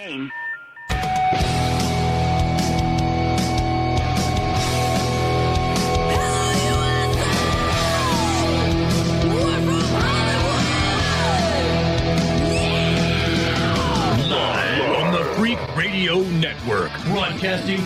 game.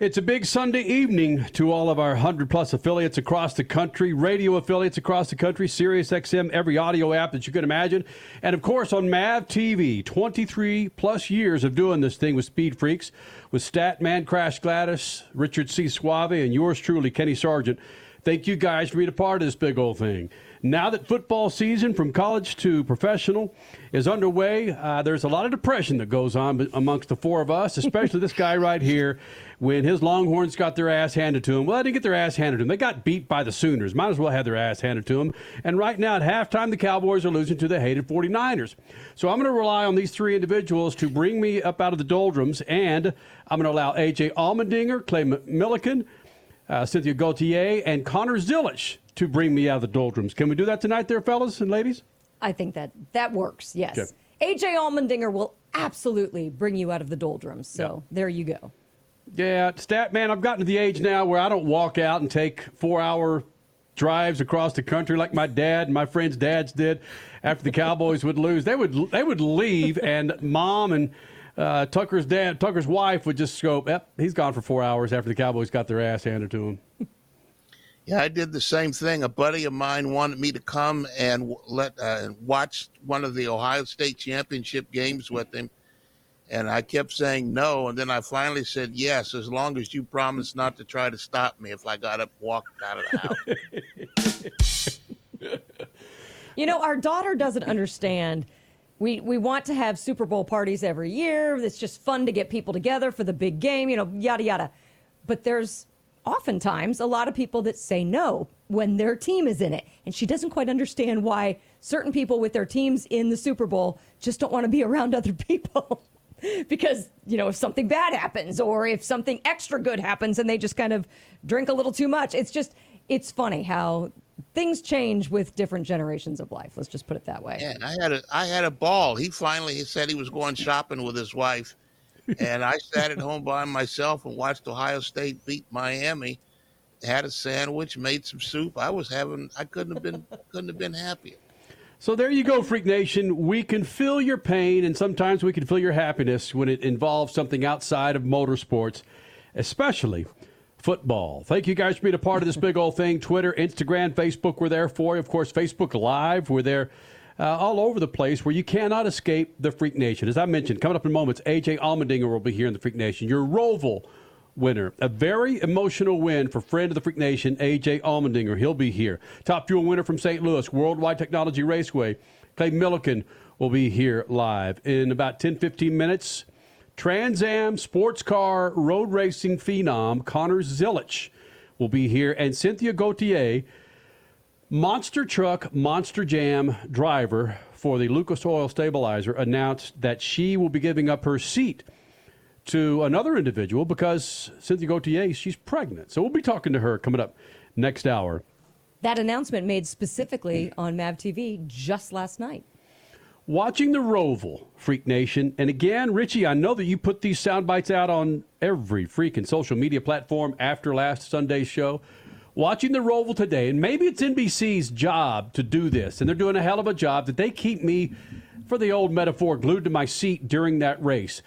It's a big Sunday evening to all of our 100 plus affiliates across the country, radio affiliates across the country, Sirius XM, every audio app that you can imagine. And of course on MAV TV, 23 plus years of doing this thing with Speed Freaks, with Statman Crash Gladys, Richard C. Suave, and yours truly, Kenny Sargent. Thank you guys for being a part of this big old thing. Now that football season from college to professional is underway, uh, there's a lot of depression that goes on amongst the four of us, especially this guy right here. When his Longhorns got their ass handed to them, well, they didn't get their ass handed to them. They got beat by the Sooners. Might as well have their ass handed to them. And right now, at halftime, the Cowboys are losing to the hated 49ers. So I'm going to rely on these three individuals to bring me up out of the doldrums, and I'm going to allow AJ Allmendinger, Clay Millican, uh, Cynthia Gauthier, and Connor Zilisch to bring me out of the doldrums. Can we do that tonight, there, fellas and ladies? I think that that works. Yes. Okay. AJ Allmendinger will absolutely bring you out of the doldrums. So there you go. Yeah, stat man, I've gotten to the age now where I don't walk out and take four hour drives across the country like my dad and my friends' dads did after the Cowboys would lose. They would they would leave and mom and uh, Tucker's dad, Tucker's wife would just go, "Yep, he's gone for four hours after the Cowboys got their ass handed to him." Yeah, I did the same thing. A buddy of mine wanted me to come and let uh, watch one of the Ohio State championship games with him, and I kept saying no. And then I finally said yes, as long as you promise not to try to stop me if I got up and walked out of the house. You know, our daughter doesn't understand. We we want to have Super Bowl parties every year. It's just fun to get people together for the big game, you know, yada yada. But there's oftentimes a lot of people that say no when their team is in it. And she doesn't quite understand why certain people with their teams in the Super Bowl just don't want to be around other people. because, you know, if something bad happens or if something extra good happens and they just kind of drink a little too much. It's just it's funny how things change with different generations of life. Let's just put it that way. And I had a I had a ball. He finally he said he was going shopping with his wife, and I sat at home by myself and watched Ohio State beat Miami. Had a sandwich, made some soup. I was having. I couldn't have been couldn't have been happier. So there you go, Freak Nation. We can feel your pain, and sometimes we can feel your happiness when it involves something outside of motorsports, especially football. Thank you guys for being a part of this big old thing. Twitter, Instagram, Facebook, we're there for you. Of course, Facebook Live, we're there uh, all over the place where you cannot escape the Freak Nation. As I mentioned, coming up in moments, AJ Allmendinger will be here in the Freak Nation. Your Roval winner. A very emotional win for friend of the Freak Nation, AJ Allmendinger. He'll be here. Top Fuel winner from St. Louis, Worldwide Technology Raceway. Clay Millican will be here live in about 10, 15 minutes. Trans Am sports car road racing phenom Connor Zilisch will be here, and Cynthia Gauthier, monster truck, monster jam driver for the Lucas Oil Stabilizer, announced that she will be giving up her seat to another individual because Cynthia Gauthier, she's pregnant. So we'll be talking to her coming up next hour. That announcement made specifically on MAV TV just last night. Watching the Roval, Freak Nation. And again, Richie, I know that you put these sound bites out on every freaking social media platform after last Sunday's show. Watching the Roval today, and maybe it's NBC's job to do this, and they're doing a hell of a job that they keep me, for the old metaphor, glued to my seat during that race.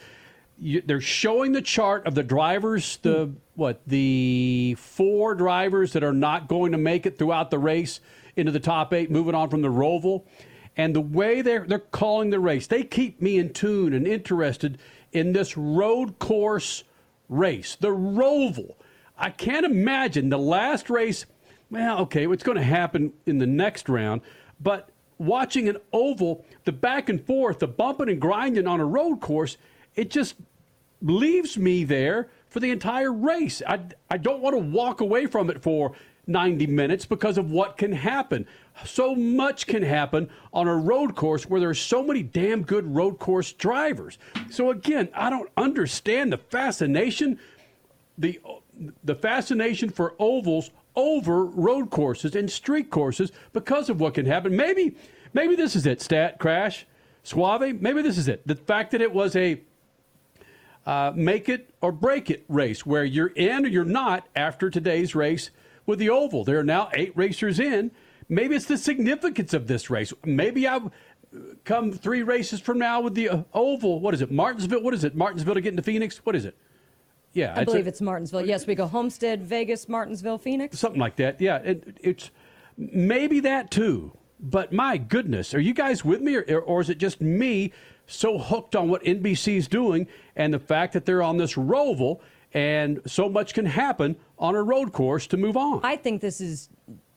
You, they're showing the chart of the drivers, the what, the four drivers that are not going to make it throughout the race into the top eight, moving on from the Roval and the way they're they're calling the race, they keep me in tune and interested in this road course race, the Roval. I can't imagine the last race. Well, okay, what's going to happen in the next round, but watching an oval, the back and forth, the bumping and grinding on a road course, it just leaves me there for the entire race. I, I don't want to walk away from it for 90 minutes because of what can happen. So much can happen on a road course where there's so many damn good road course drivers. So again, I don't understand the fascination the the fascination for ovals over road courses and street courses because of what can happen. Maybe maybe this is it, stat crash. Suave, maybe this is it. The fact that it was a uh, make it or break it race where you're in or you're not after today's race with the oval. There are now eight racers in. Maybe it's the significance of this race. Maybe I come three races from now with the uh, oval. What is it? Martinsville. What is it? Martinsville to get into Phoenix. What is it? Yeah, I it's believe a- it's Martinsville. Yes, we go Homestead, Vegas, Martinsville, Phoenix. something like that. Yeah, it, it's maybe that too. But my goodness, are you guys with me, or, or is it just me so hooked on what NBC's doing and the fact that they're on this roval and so much can happen on a road course to move on? I think this is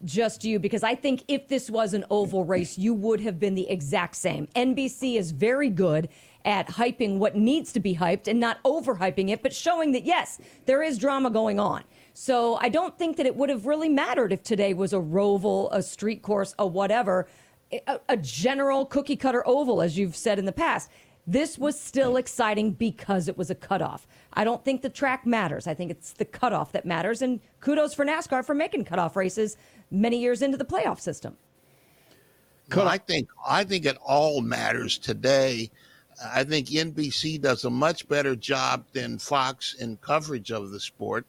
just you because I think if this was an oval race, you would have been the exact same. NBC is very good at hyping what needs to be hyped and not overhyping it, but showing that yes, there is drama going on. So I don't think that it would have really mattered if today was a roval, a street course, a whatever, a, a general cookie cutter oval, as you've said in the past. This was still exciting because it was a cutoff. I don't think the track matters. I think it's the cutoff that matters. And kudos for NASCAR for making cutoff races many years into the playoff system. Well, I think I think it all matters today. I think NBC does a much better job than Fox in coverage of the sport.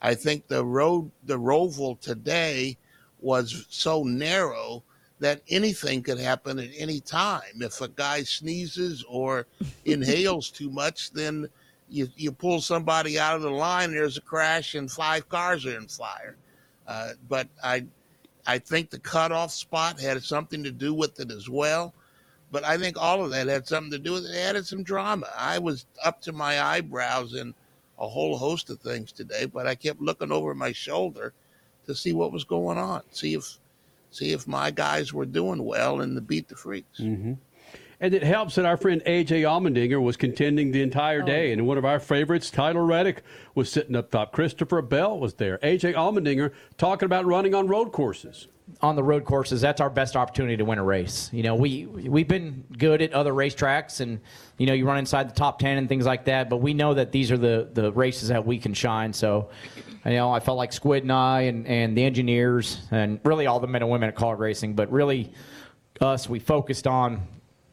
I think the road the roval today was so narrow that anything could happen at any time. If a guy sneezes or inhales too much, then you, you pull somebody out of the line, there's a crash, and five cars are in fire. Uh, but I I think the cutoff spot had something to do with it as well. But I think all of that had something to do with it. It added some drama. I was up to my eyebrows in a whole host of things today, but I kept looking over my shoulder to see what was going on, see if see if my guys were doing well and to beat the freaks. And it helps that our friend AJ Allmendinger was contending the entire oh, day, and one of our favorites, Tyler Reddick, was sitting up top. Christopher Bell was there. AJ Allmendinger talking about running on road courses. on the road courses, that's our best opportunity to win a race. You know, we we've been good at other racetracks, and you know, you run inside the top ten and things like that. But we know that these are the the races that we can shine. So, you know, I felt like Squid and I, and and the engineers, and really all the men and women at Kaulig Racing, but really us, we focused on.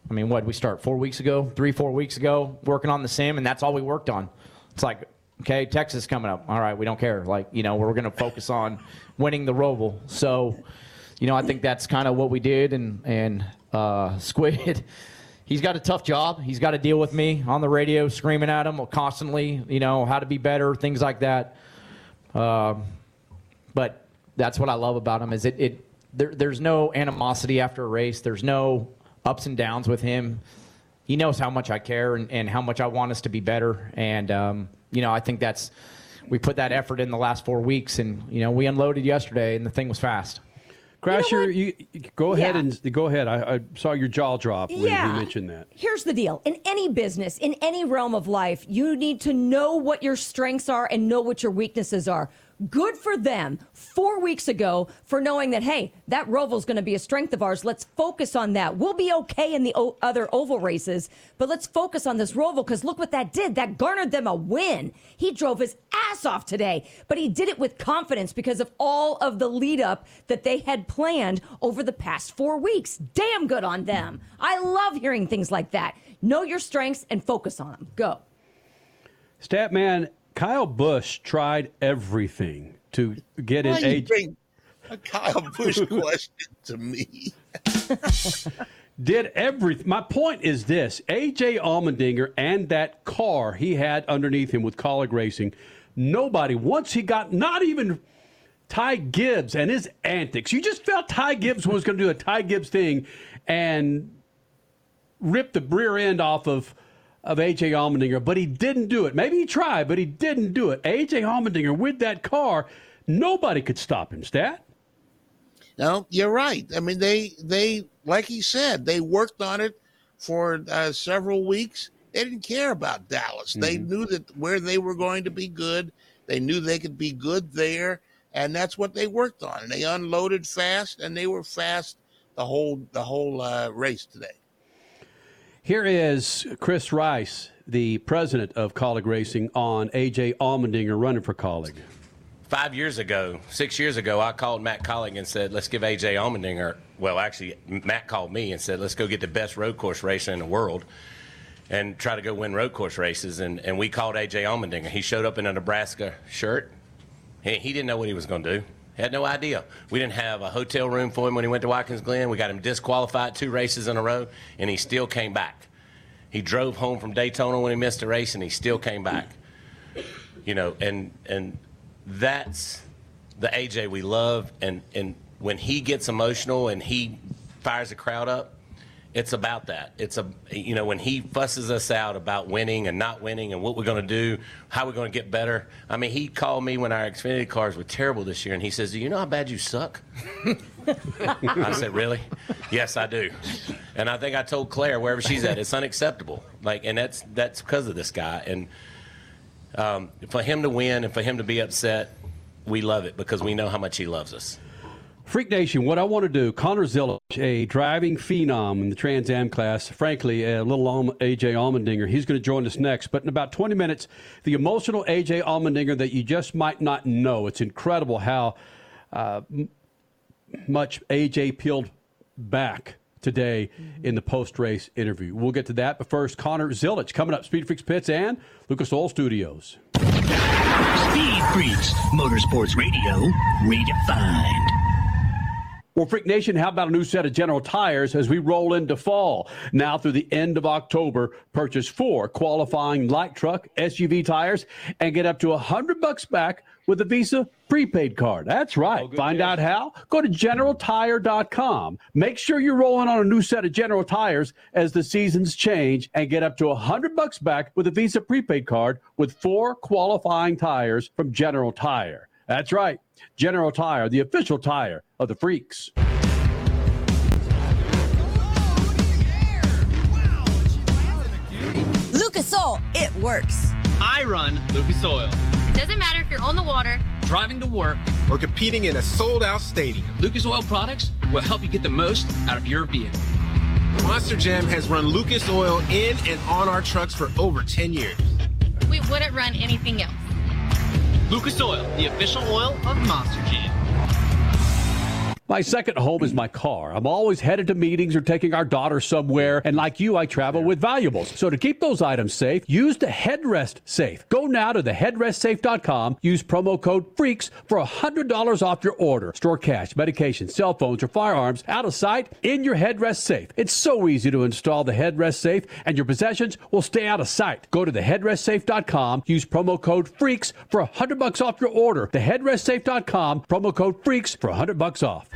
I mean, what we start four weeks ago, three four weeks ago, working on the sim, and that's all we worked on. It's like, okay, Texas coming up. All right, we don't care. Like, you know, we're going to focus on winning the Roval. So, you know, I think that's kind of what we did. And and uh, Squid, he's got a tough job. He's got to deal with me on the radio, screaming at him constantly. You know, how to be better, things like that. Um, but that's what I love about him is it, it there, there's no animosity after a race. There's no ups and downs with him. He knows how much I care and, and how much I want us to be better. And um, you know, I think that's we put that effort in the last four weeks, and you know, we unloaded yesterday, and the thing was fast. Crasher, you, you- go ahead Yeah. and go ahead. I, I saw your jaw drop when you mentioned that. Here's the deal. In any business, in any realm of life, you need to know what your strengths are and know what your weaknesses are. Good for them four weeks ago for knowing that, hey, that Roval's going to be a strength of ours. Let's focus on that. We'll be okay in the o- other oval races, but let's focus on this Roval because look what that did. That garnered them a win. He drove his ass off today, but he did it with confidence because of all of the lead up that they had planned over the past four weeks. Damn good on them. I love hearing things like that. Know your strengths and focus on them. Go. Statman, Kyle Busch tried everything to get in Why you age. a Kyle Busch question to me? did everything. My point is this: AJ Allmendinger and that car he had underneath him with Kaulig Racing. Nobody once he got not even Ty Gibbs and his antics. You just felt Ty Gibbs was going to do a Ty Gibbs thing and rip the rear end off of of AJ Allmendinger, but he didn't do it. Maybe he tried, but he didn't do it. AJ Allmendinger with that car, nobody could stop him. Stat. No, you're right. I mean, they they like he said, they worked on it for uh, several weeks They didn't care about Dallas. They knew that where they were going to be good, they knew they could be good there, and that's what they worked on. And they unloaded fast, and they were fast the whole the whole uh, race today. Here is Chris Rice, the president of Kaulig Racing, on AJ Allmendinger running for Kaulig. Five years ago, six years ago, I called Matt Kaulig and said, let's give AJ Allmendinger, well, actually, Matt called me and said, let's go get the best road course racer in the world and try to go win road course races. And, and we called AJ Allmendinger. He showed up in a Nebraska shirt. He, he didn't know what he was going to do. Had no idea. We didn't have a hotel room for him when he went to Watkins Glen. We got him disqualified two races in a row, and he still came back. He drove home from Daytona when he missed a race, and he still came back. You know, and and that's the AJ we love. And and when he gets emotional and he fires the crowd up, it's about that. It's a you know when he fusses us out about winning and not winning and what we're going to do, how we're going to get better. I mean, he called me when our Xfinity cars were terrible this year, and he says, "Do you know how bad you suck?" I said, "Really?" yes, I do. And I think I told Claire wherever she's at, it's unacceptable. Like, and that's that's because of this guy. And um, for him to win and for him to be upset, we love it because we know how much he loves us. Freak Nation, what I want to do, Connor Zilisch, a driving phenom in the Trans Am class, frankly, a little AJ Allmendinger, he's going to join us next. But in about 20 minutes, the emotional AJ Allmendinger that you just might not know. It's incredible how uh, much AJ peeled back today in the post race interview. We'll get to that. But first, Connor Zilisch coming up, Speed Freaks Pits and Lucas Oil Studios. Speed Freaks, Motorsports Radio, redefined. Well, Freak Nation, how about a new set of General Tires as we roll into fall? Now through the end of October, purchase four qualifying light truck SUV tires and get up to a hundred bucks back with a Visa prepaid card. That's right. Oh, Find out how? Go to GeneralTire.com. Make sure you're rolling on a new set of General Tires as the seasons change and get up to a hundred bucks back with a Visa prepaid card with four qualifying tires from General Tire. That's right. General Tire, the official tire of the freaks. Lucas Oil, it works. I run Lucas Oil. It doesn't matter if you're on the water, Driving to work, or competing in a sold out stadium. Lucas Oil products will help you get the most out of your vehicle. Monster Jam has run Lucas Oil in and on our trucks for over 10 years. we wouldn't run anything else. Lucas Oil, the official oil of Monster Jam. My second home is my car. I'm always headed to meetings or taking our daughter somewhere, and like you, I travel with valuables. So to keep those items safe, use the Headrest Safe. Go now to theheadrestsafe.com, use promo code FREAKS for $100 off your order. Store cash, medication, cell phones, or firearms out of sight in your Headrest Safe. It's so easy to install the Headrest Safe, and your possessions will stay out of sight. Go to theheadrestsafe.com, use promo code FREAKS for 100 bucks off your order. Theheadrestsafe.com, promo code FREAKS for 100 bucks off.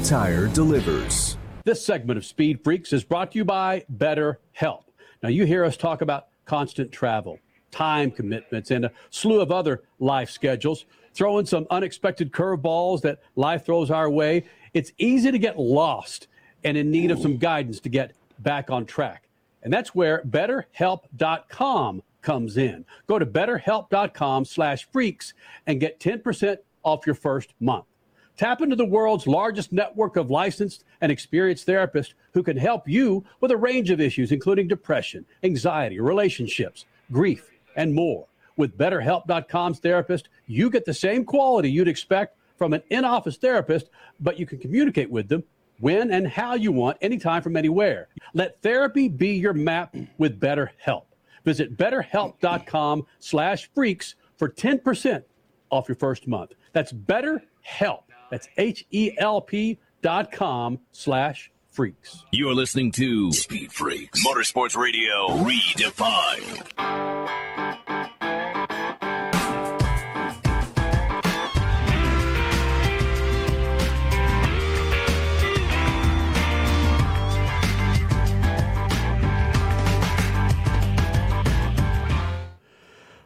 Tire delivers. This segment of Speed Freaks is brought to you by Better Help. Now, you hear us talk about constant travel, time commitments, and a slew of other life schedules. Throw in some unexpected curveballs that life throws our way. It's easy to get lost and in need of some guidance to get back on track. And that's where BetterHelp.com comes in. Go to BetterHelp.com slash freaks and get 10% off your first month. Tap into the world's largest network of licensed and experienced therapists who can help you with a range of issues, including depression, anxiety, relationships, grief, and more. With BetterHelp.com's therapist, you get the same quality you'd expect from an in office therapist, but you can communicate with them when and how you want, anytime from anywhere. Let therapy be your map with BetterHelp. Visit betterhelp.com slash freaks for 10% off your first month. That's BetterHelp. That's H E L P dot com slash freaks. You're listening to Speed Freaks, Motorsports Radio Redefined.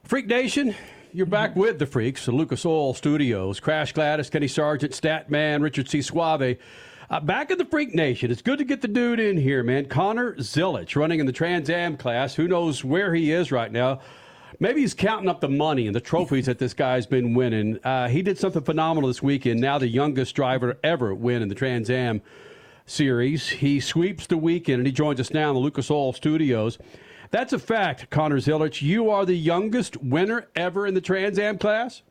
Freak Nation, you're back with the Freaks, the Lucas Oil Studios. Crash Gladys, Kenny Sargent, Statman, Richard C. Suave. Uh, back in the Freak Nation. It's good to get the dude in here, man. Connor Zilisch, running in the Trans Am class. Who knows where he is right now? Maybe he's counting up the money and the trophies that this guy's been winning. Uh, he did something phenomenal this weekend. Now the youngest driver ever win in the Trans Am series. He sweeps the weekend and he joins us now in the Lucas Oil Studios. That's a fact, Connor Zilisch. You are the youngest winner ever in the Trans Am class.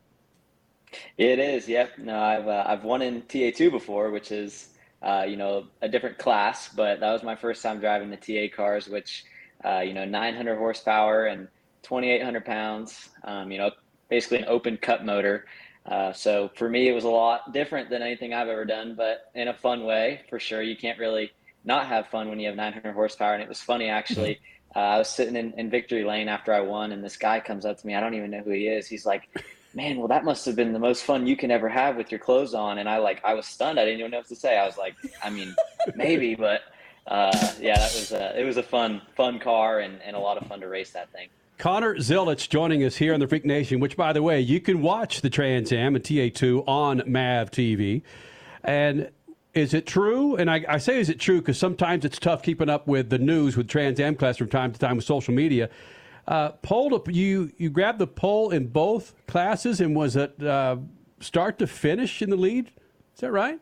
It is, yep. No, I've uh, I've won in TA two before, which is uh, you know a different class, but that was my first time driving the TA cars, which uh, you know 900 horsepower and 2,800 pounds. Um, you know, basically an open cut motor. Uh, so for me, it was a lot different than anything I've ever done, but in a fun way for sure. You can't really not have fun when you have 900 horsepower. And it was funny actually. Uh, I was sitting in, in victory lane after I won, and this guy comes up to me. I don't even know who he is. He's like, "Man, well, that must have been the most fun you can ever have with your clothes on." And I like, I was stunned. I didn't even know what to say. I was like, "I mean, maybe," but uh, yeah, that was a, it was a fun, fun car and, and a lot of fun to race that thing. Connor Zilisch joining us here on the Freak Nation, which, by the way, you can watch the Trans Am and TA2 on MAV TV. And is it true? And I, I say, is it true? Because sometimes it's tough keeping up with the news with Trans Am class from time to time with social media. Uh, pole you you grabbed the pole in both classes, and was it uh, start to finish in the lead? Is that right?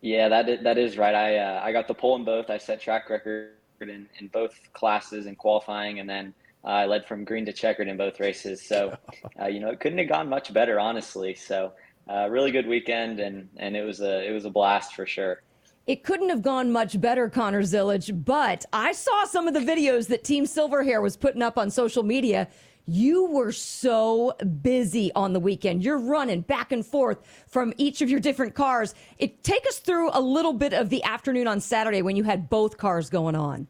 Yeah, that is, that is right. I uh, I got the pole in both. I set track record in, in both classes in qualifying, and then uh, I led from green to checkered in both races. So, uh, you know, it couldn't have gone much better, honestly. So, uh, really good weekend, and and it was a it was a blast for sure. It couldn't have gone much better, Connor Zilisch, but I saw some of the videos that Team Silver Hare was putting up on social media. You were so busy on the weekend. You're running back and forth from each of your different cars. It take us through a little bit of the afternoon on Saturday when you had both cars going on.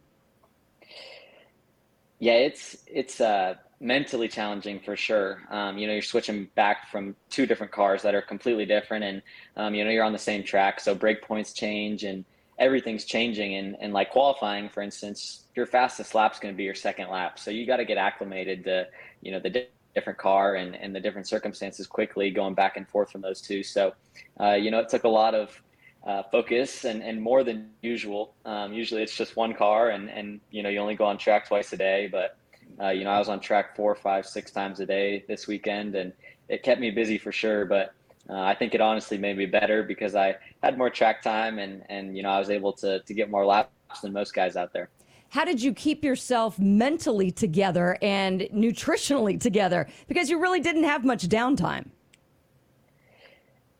Yeah, it's it's uh, mentally challenging for sure. Um, you know, you're switching back from two different cars that are completely different, and um, you know you're on the same track, so brake points change and everything's changing. And, and like qualifying, for instance, your fastest lap's going to be your second lap, so you got to get acclimated to you know the di- different car and, and the different circumstances quickly, going back and forth from those two. So, uh, you know, it took a lot of uh, focus and, and more than usual. Um, usually it's just one car and, and, you know, you only go on track twice a day. But, uh, you know, I was on track four, five, six times a day this weekend and it kept me busy for sure. But uh, I think it honestly made me better because I had more track time and, and you know, I was able to, to get more laps than most guys out there. How did you keep yourself mentally together and nutritionally together? Because you really didn't have much downtime.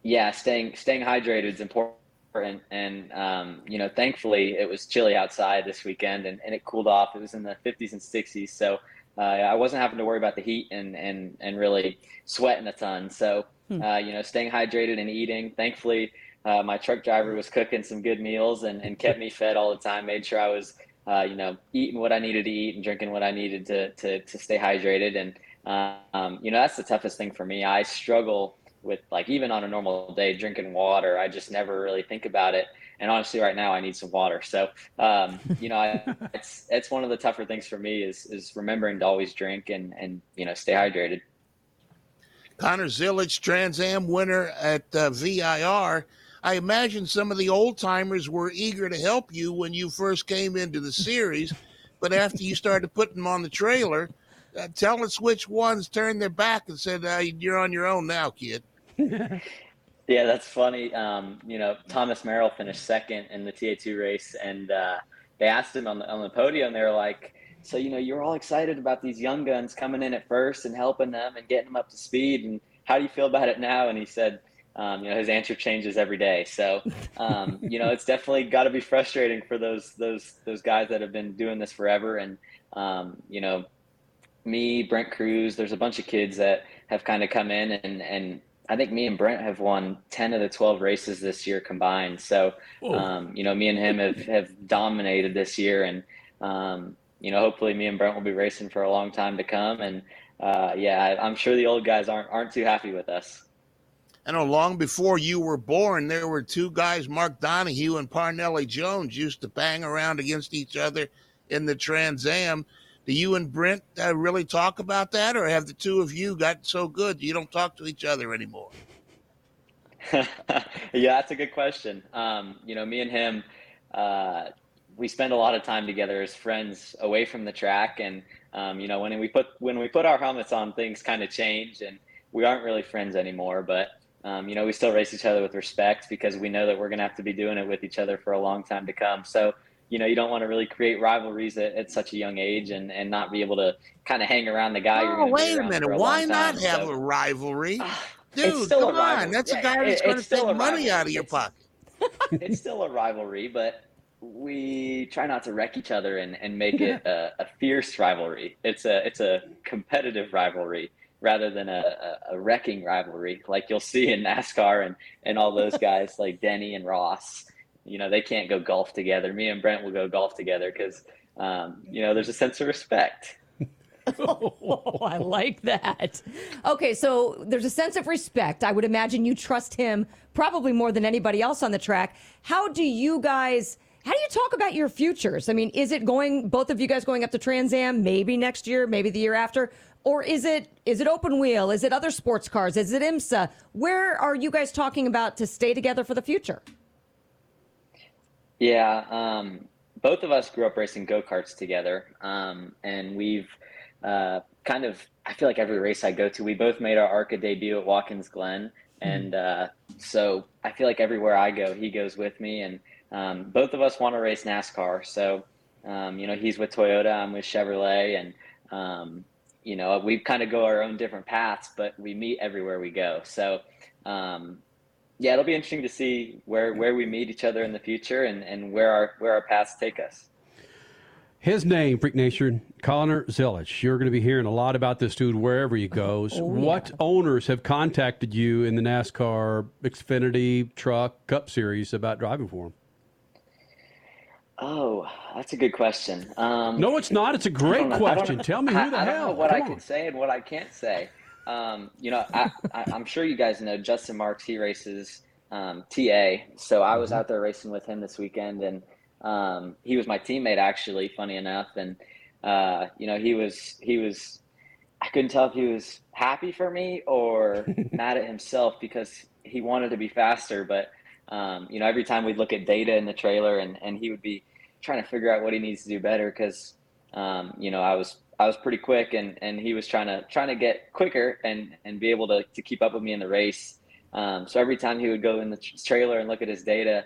Yeah, staying staying hydrated is important and and um, you know thankfully it was chilly outside this weekend and, and it cooled off. It was in the 50s and 60s so uh, i wasn't having to worry about the heat and and and really sweating a ton. So hmm. uh, you know staying hydrated and eating. Thankfully uh, my truck driver was cooking some good meals and, and kept me fed all the time made sure i was uh, you know eating what i needed to eat and drinking what i needed to to, to stay hydrated. And um, you know that's the toughest thing for me. I struggle with like even on a normal day drinking water i just never really think about it. And honestly right now i need some water. So um, you know I, it's it's one of the tougher things for me is is remembering to always drink and and you know stay hydrated. Connor zilisch trans am winner at uh, vir i imagine some of the old timers were eager to help you when you first came into the series but after you started putting them on the trailer uh, tell us which ones turned their back and said uh, you're on your own now kid yeah, that's funny. Um, you know, Thomas Merrill finished second in the TA2 race, and uh, they asked him on the on the podium. They were like, "So you know, you're all excited about these young guns coming in at first and helping them and getting them up to speed, and how do you feel about it now?" And he said. Um, you know his answer changes every day, so um, you know it's definitely got to be frustrating for those those those guys that have been doing this forever. And um, you know, me, Brent Crews, there's a bunch of kids that have kind of come in and and I think me and Brent have won 10 of the 12 races this year combined. So, um, you know, me and him have, have dominated this year. And, um, you know, hopefully me and Brent will be racing for a long time to come. And, uh, yeah, I, I'm sure the old guys aren't, aren't too happy with us. I know long before you were born, there were two guys, Mark Donohue and Parnelli Jones, used to bang around against each other in the Trans Am. Do you and Brent uh, really talk about that, or have the two of you gotten so good you don't talk to each other anymore? yeah, that's a good question. Um, you know, me and him, uh, we spend a lot of time together as friends away from the track, and um, you know, when we put when we put our helmets on, things kind of change, and we aren't really friends anymore. But um, you know, we still race each other with respect because we know that we're going to have to be doing it with each other for a long time to come. So you know, you don't want to really create rivalries at, at such a young age and, and not be able to kind of hang around the guy. you're Oh, wait a minute. a Why not time. have So- a rivalry? Ah, it's Dude, come on. That's a guy that's it- going to take money out of your pocket. it's still a rivalry, but we try not to wreck each other and, and make it a, a fierce rivalry. It's a it's a competitive rivalry rather than a, a, a wrecking rivalry like you'll see in NASCAR and, and all those guys like Denny and Ross. You know, they can't go golf together. Me and Brent will go golf together because um, you know there's a sense of respect. Oh, I like that. Okay, so there's a sense of respect. I would imagine you trust him probably more than anybody else on the track. How do you guys? How do you talk about your futures? I mean, is it going both of you guys going up to Trans Am maybe next year, maybe the year after, or is it is it open wheel? Is it other sports cars? Is it IMSA? Where are you guys talking about to stay together for the future? Yeah, um, both of us grew up racing go karts together, um, and we've uh, kind of. I feel like every race I go to, we both made our ARCA debut at Watkins Glen, and uh, so I feel like everywhere I go, he goes with me, and um, both of us want to race NASCAR. So, um, you know, he's with Toyota, I'm with Chevrolet, and um, you know, we kind of go our own different paths, but we meet everywhere we go. So, um, yeah, it'll be interesting to see where where we meet each other in the future and, and where our where our paths take us. His name, Freak Nation, Connor Zilisch. You're going to be hearing a lot about this dude wherever he goes. Oh, what owners have contacted you in the NASCAR Xfinity Truck Cup Series about driving for him? Oh, that's a good question. Um, No, it's not. It's a great don't know- I don't question. Tell me who I, the I don't hell. know what Come I on. can say and what I can't say. Um, you know, I, I'm sure you guys know Justin Marks. He races um, TA, so I was Mm-hmm. out there racing with him this weekend, and um, he was my teammate actually. Funny enough, and uh, you know, he was he was. I couldn't tell if he was happy for me or mad at himself because he wanted to be faster, but um, you know, every time we'd look at data in the trailer, and and he would be trying to figure out what he needs to do better because um, you know I was I was pretty quick and and he was trying to trying to get quicker and and be able to to keep up with me in the race. Um, so every time he would go in the trailer and look at his data,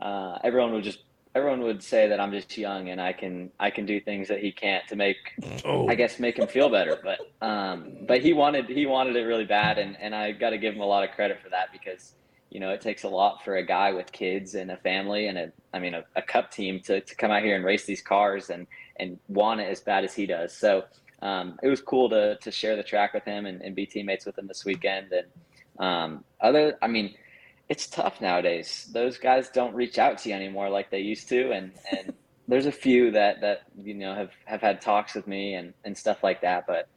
uh, everyone would just everyone would say that I'm just young and I can I can do things that he can't to make Oh. I guess make him feel better. But um, but he wanted he wanted it really bad and and I got to give him a lot of credit for that because you know it takes a lot for a guy with kids and a family and a I mean a, a cup team to, to come out here and race these cars and and want it as bad as he does. So um, it was cool to to share the track with him and, and be teammates with him this weekend. And um, other, I mean, it's tough nowadays. Those guys don't reach out to you anymore like they used to, and and there's a few that that you know have have had talks with me and and stuff like that. But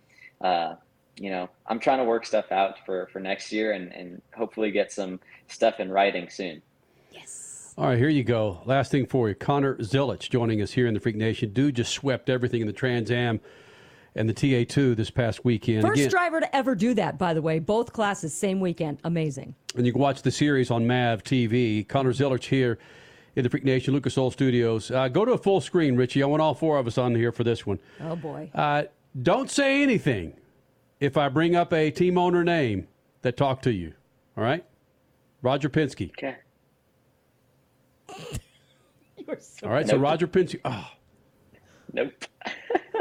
uh, you know, I'm trying to work stuff out for for next year and and hopefully get some stuff in writing soon. All right, here you go. Last thing for you. Connor Zilisch joining us here in the Freak Nation. Dude just swept everything in the Trans Am and the TA2 this past weekend. First Again, driver to ever do that, by the way. Both classes, same weekend. Amazing. and you can watch the series on MAV TV. Connor Zilisch here in the Freak Nation Lucas Oil Studios. Uh, go to a full screen, Richie. I want all four of us on here for this one. Oh boy. Uh, don't say anything if I bring up a team owner name that talked to you. All right? Roger Penske. Okay. All right, so Nope. Roger Penske. Oh, Nope.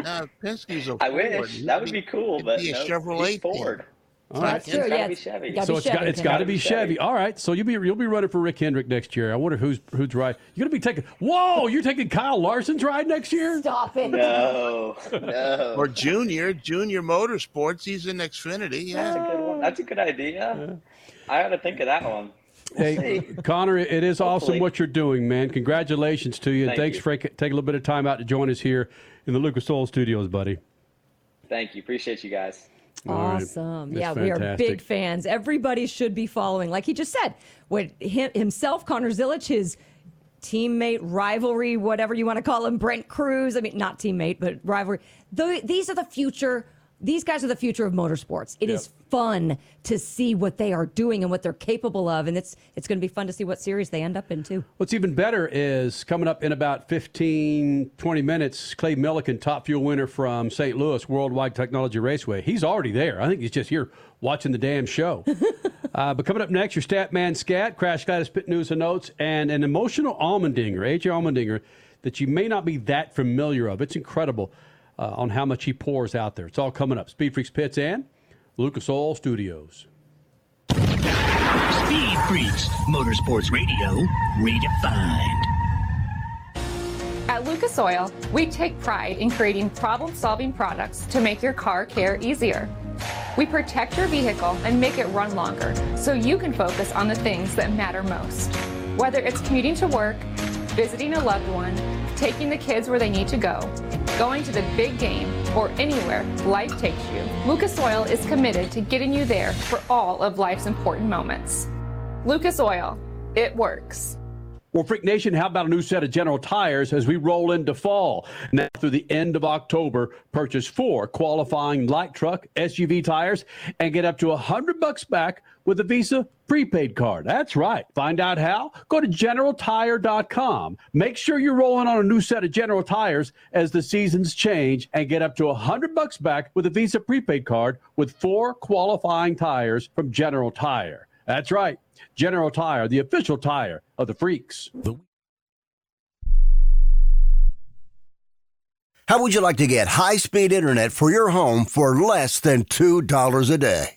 No, Penske's a I Ford. wish that would be cool, he'd but be a no, Chevrolet he's Ford. all right. That's true. It's gotta Yeah, be it's Chevy. gotta So it's got, Chevy, it's got to be be Chevy. Chevy. All right. So you'll be you'll be running for Rick Hendrick next year. I wonder who's who's right. You're gonna be taking. Whoa! You're taking Kyle Larson's ride next year. Stop it. No, no. Or Junior, Junior Motorsports. He's in Xfinity. Yeah. That's a good one. That's a good idea. I ought to think of that one. We'll Hey, see. Connor, it is awesome what you're doing, man. Congratulations to you. and Thank thanks you. for taking a little bit of time out to join us here in the Lucas Oil Studios, buddy. Thank you. Appreciate you guys. Awesome. That's Yeah, we are big fans. Everybody should be following. Like he just said, what him, himself, Connor Zilisch, his teammate rivalry, whatever you want to call him, Brent Crews. I mean, not teammate, but rivalry. The, these are the future. These guys are the future of motorsports. It is fun to see what they are doing and what they're capable of, and it's it's going to be fun to see what series they end up in too. What's even better is coming up in about 15, 20 minutes, Clay Millican, top fuel winner from St. Louis Worldwide Technology Raceway. He's already there. I think he's just here watching the damn show. uh, but coming up next, your stat man scat, crash gladys spit news and notes, and an emotional Allmendinger, AJ Allmendinger, that you may not be that familiar of. It's incredible uh, on how much he pours out there. It's all coming up. Speed Freaks Pits and Lucas Oil Studios. Speed Freaks, Motorsports Radio, redefined. At Lucas Oil, we take pride in creating problem solving products to make your car care easier. We protect your vehicle and make it run longer so you can focus on the things that matter most. Whether it's commuting to work, visiting a loved one, taking the kids where they need to go, going to the big game, or anywhere life takes you, Lucas Oil is committed to getting you there for all of life's important moments. Lucas Oil, it works. Well, Freak Nation, how about a new set of General Tires as we roll into fall? Now, through the end of October, purchase four qualifying light truck SUV tires and get up to a hundred bucks back with a Visa prepaid card. That's right. Find out how? Go to generaltire.com. Make sure you're rolling on a new set of General Tires as the seasons change and get up to a hundred bucks back with a Visa prepaid card with four qualifying tires from General Tire. That's right. General Tire, the official tire of the freaks. How would you like to get high speed internet for your home for less than $2 a day?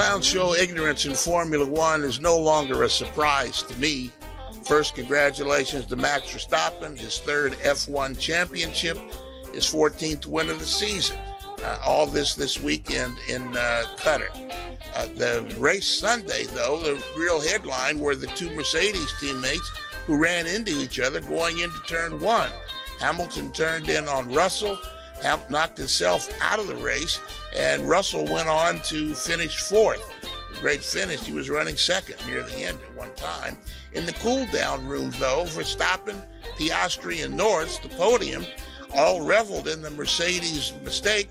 Clowns show ignorance in Formula One is no longer a surprise to me. First, congratulations to Max Verstappen, his third F1 championship, his 14th win of the season. Uh, all this this weekend in uh, Qatar. Uh, the race Sunday, though, the real headline were the two Mercedes teammates who ran into each other going into turn one. Hamilton turned in on Russell, knocked himself out of the race, and Russell went on to finish fourth. Great finish. He was running second near the end at one time. In the cool down room, though, Verstappen, Piastri, and Norris, the podium, all reveled in the Mercedes mistake.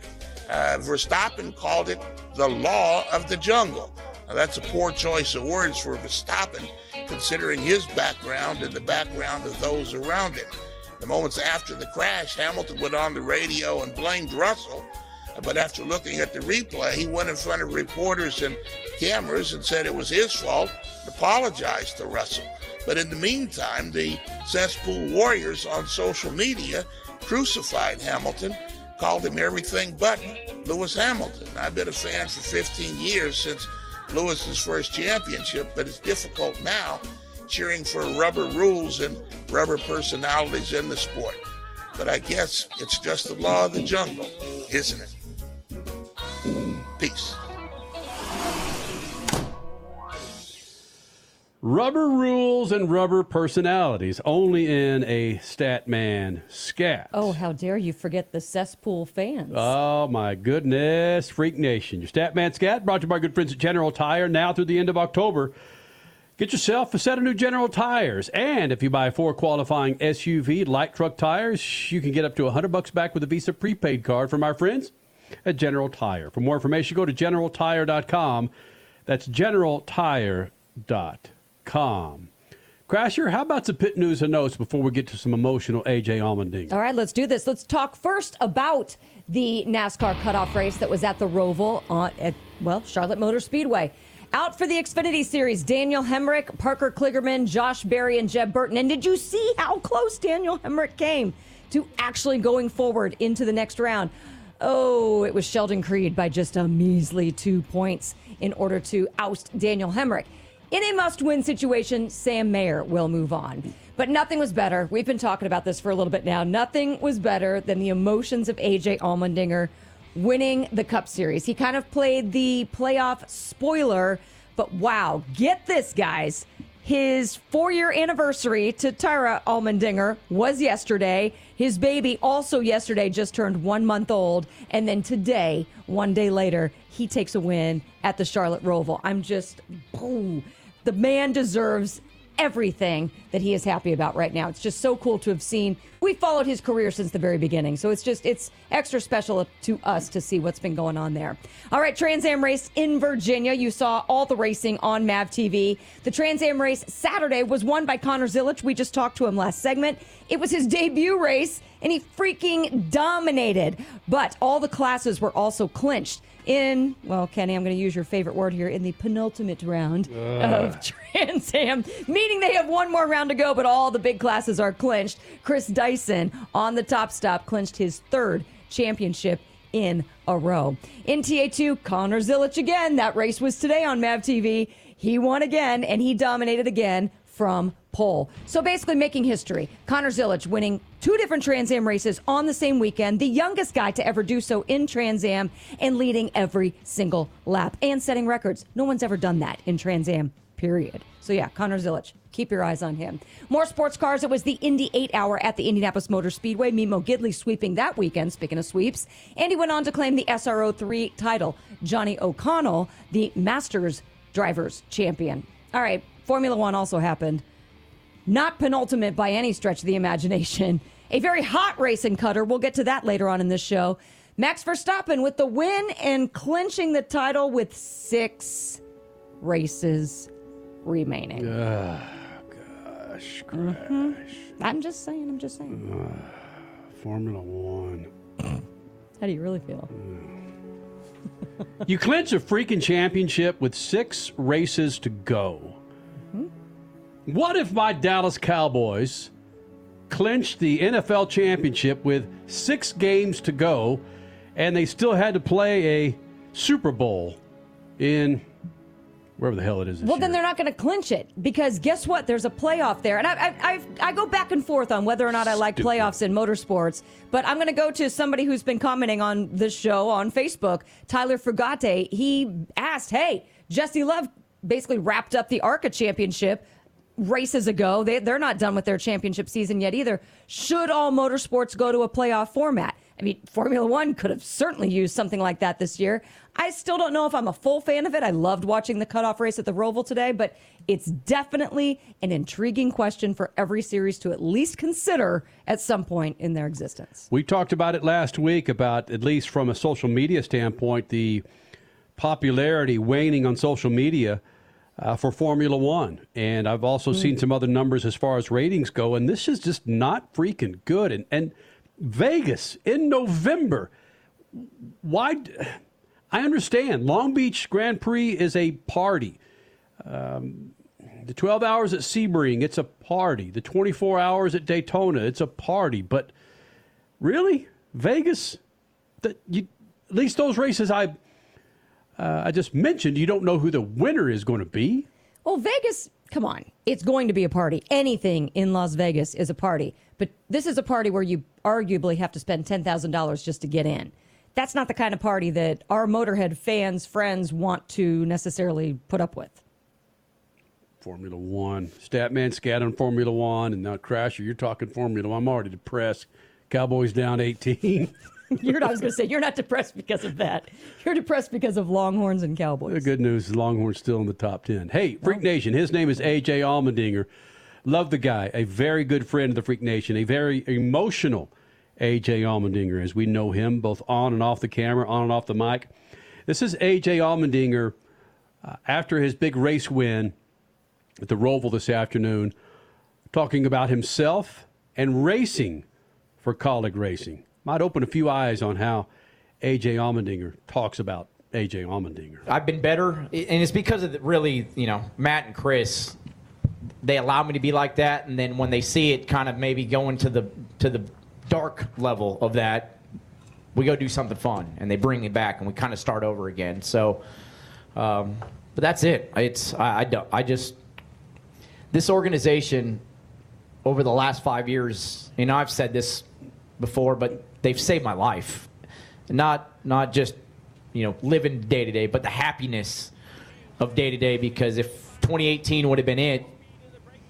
Uh, Verstappen called it the law of the jungle. Now, that's a poor choice of words for Verstappen, considering his background and the background of those around him. The moments after the crash, Hamilton went on the radio and blamed Russell. But after looking at the replay, he went in front of reporters and cameras and said it was his fault, apologized to Russell. But in the meantime, the cesspool warriors on social media crucified Hamilton, called him everything but Lewis Hamilton. I've been a fan for 15 years since Lewis's first championship, but it's difficult now cheering for rubber rules and rubber personalities in the sport. But I guess it's just the law of the jungle, isn't it? Peace. Rubber rules and rubber personalities only in a Statman scat. Oh, how dare you forget the cesspool fans? Oh, my goodness. Freak Nation. Your Statman scat brought to you by our good friends at General Tire now through the end of October. Get yourself a set of new General tires. And if you buy four qualifying SUV light truck tires, you can get up to 100 bucks back with a Visa prepaid card from our friends at General Tire. For more information, go to generaltire.com. That's generaltire.com. Crasher, how about some pit news and notes before we get to some emotional AJ Allmendinger? All right, let's do this. Let's talk first about the NASCAR cutoff race that was at the Roval on, at, well, Charlotte Motor Speedway. Out for the Xfinity Series, Daniel Hemric, Parker Kligerman, Josh Berry, and Jeb Burton. And did you see how close Daniel Hemric came to actually going forward into the next round? Oh, it was Sheldon Creed by just a measly two points in order to oust Daniel Hemric. In a must win situation, Sam Mayer will move on. But nothing was better. We've been talking about this for a little bit now. Nothing was better than the emotions of AJ Allmendinger winning the Cup Series. He kind of played the playoff spoiler, but wow, get this, guys. His four year anniversary to Tyra Allmendinger was yesterday. His baby also yesterday just turned one month old. And then today, one day later, he takes a win at the Charlotte Roval. I'm just, boom. The man deserves everything that he is happy about right now. It's just so cool to have seen. We followed his career since the very beginning, so it's just it's extra special to us to see what's been going on there. All right, Trans Am race in Virginia. You saw all the racing on Mav TV. The Trans Am race Saturday was won by Connor Zilisch. We just talked to him last segment. It was his debut race, and he freaking dominated. But all the classes were also clinched in, well, Kenny, I'm going to use your favorite word here, in the penultimate round of Trans Am, meaning they have one more round to go, but all the big classes are clinched. Chris Dyson on the top stop clinched his third championship in a row. In TA2, Connor Zilisch again. That race was today on MAV TV. He won again, and he dominated again from pole. So basically making history. Connor Zilisch winning two different Trans Am races on the same weekend, the youngest guy to ever do so in Trans Am and leading every single lap and setting records. No one's ever done that in Trans Am, period. So yeah, Connor Zilisch. Keep your eyes on him. More sports cars. It was the Indy 8 Hour at the Indianapolis Motor Speedway. Memo Gidley sweeping that weekend, speaking of sweeps. And he went on to claim the SRO 3 title. Johnny O'Connell, the Masters Drivers Champion. All right, Formula One also happened. Not penultimate by any stretch of the imagination. A very hot race in Qatar. We'll get to that later on in this show. Max Verstappen with the win and clinching the title with six races remaining. Oh, gosh. Mm-hmm. I'm just saying, I'm just saying. Uh, Formula One. How do you really feel? you clinch a freaking championship with six races to go. What if my Dallas Cowboys clinched the NFL championship with six games to go and they still had to play a Super Bowl in wherever the hell it is. Well, year. then they're not going to clinch it because guess what? There's a playoff there, and I, I, I, I go back and forth on whether or not I like playoffs in motorsports. But I'm going to go to somebody who's been commenting on this show on Facebook, Tyler Fugate. He asked, "Hey, Jesse Love basically wrapped up the ARCA championship." Races ago, they, they're not done with their championship season yet either. Should all motorsports go to a playoff format? I mean, Formula One could have certainly used something like that this year. I still don't know if I'm a full fan of it. I loved watching the cutoff race at the Roval today, but it's definitely an intriguing question for every series to at least consider at some point in their existence. We talked about it last week about, at least from a social media standpoint, the popularity waning on social media uh, for Formula One. And I've also seen some other numbers as far as ratings go, and this is just not freaking good. And, and Vegas in November, why? I understand Long Beach Grand Prix is a party. Um, the 12 hours at Sebring, it's a party. The 24 hours at Daytona, it's a party. But really, Vegas, that you, at least those races I uh, I just mentioned, you don't know who the winner is going to be. Well, Vegas, come on. It's going to be a party. Anything in Las Vegas is a party. But this is a party where you arguably have to spend $10,000 just to get in. That's not the kind of party that our Motorhead fans, friends want to necessarily put up with. Formula One, Statman scat on Formula One, and now Crasher, you're talking Formula One. I'm already depressed. Cowboys down 18. You're not, I was going to say, you're not depressed because of that. You're depressed because of Longhorns and Cowboys. The good news is Longhorn's still in the top 10. Hey, Freak Nation, his name is AJ Allmendinger. Love the guy, a very good friend of the Freak Nation, a very emotional AJ Allmendinger, as we know him, both on and off the camera, on and off the mic. This is AJ Allmendinger uh, after his big race win at the Roval this afternoon, talking about himself and racing for Kaulig Racing. Might open a few eyes on how AJ Allmendinger talks about AJ Allmendinger. I've been better, and it's because of the, really, you know, Matt and Chris. They allow me to be like that, and then when they see it, kind of maybe going to the to the dark level of that, we go do something fun, and they bring me back, and we kind of start over again. So, um, but that's it. It's I, I don't I just this organization over the last five years. You know, I've said this before, but they've saved my life. Not not just you know living day to day, but the happiness of day to day. Because if 2018 would have been it,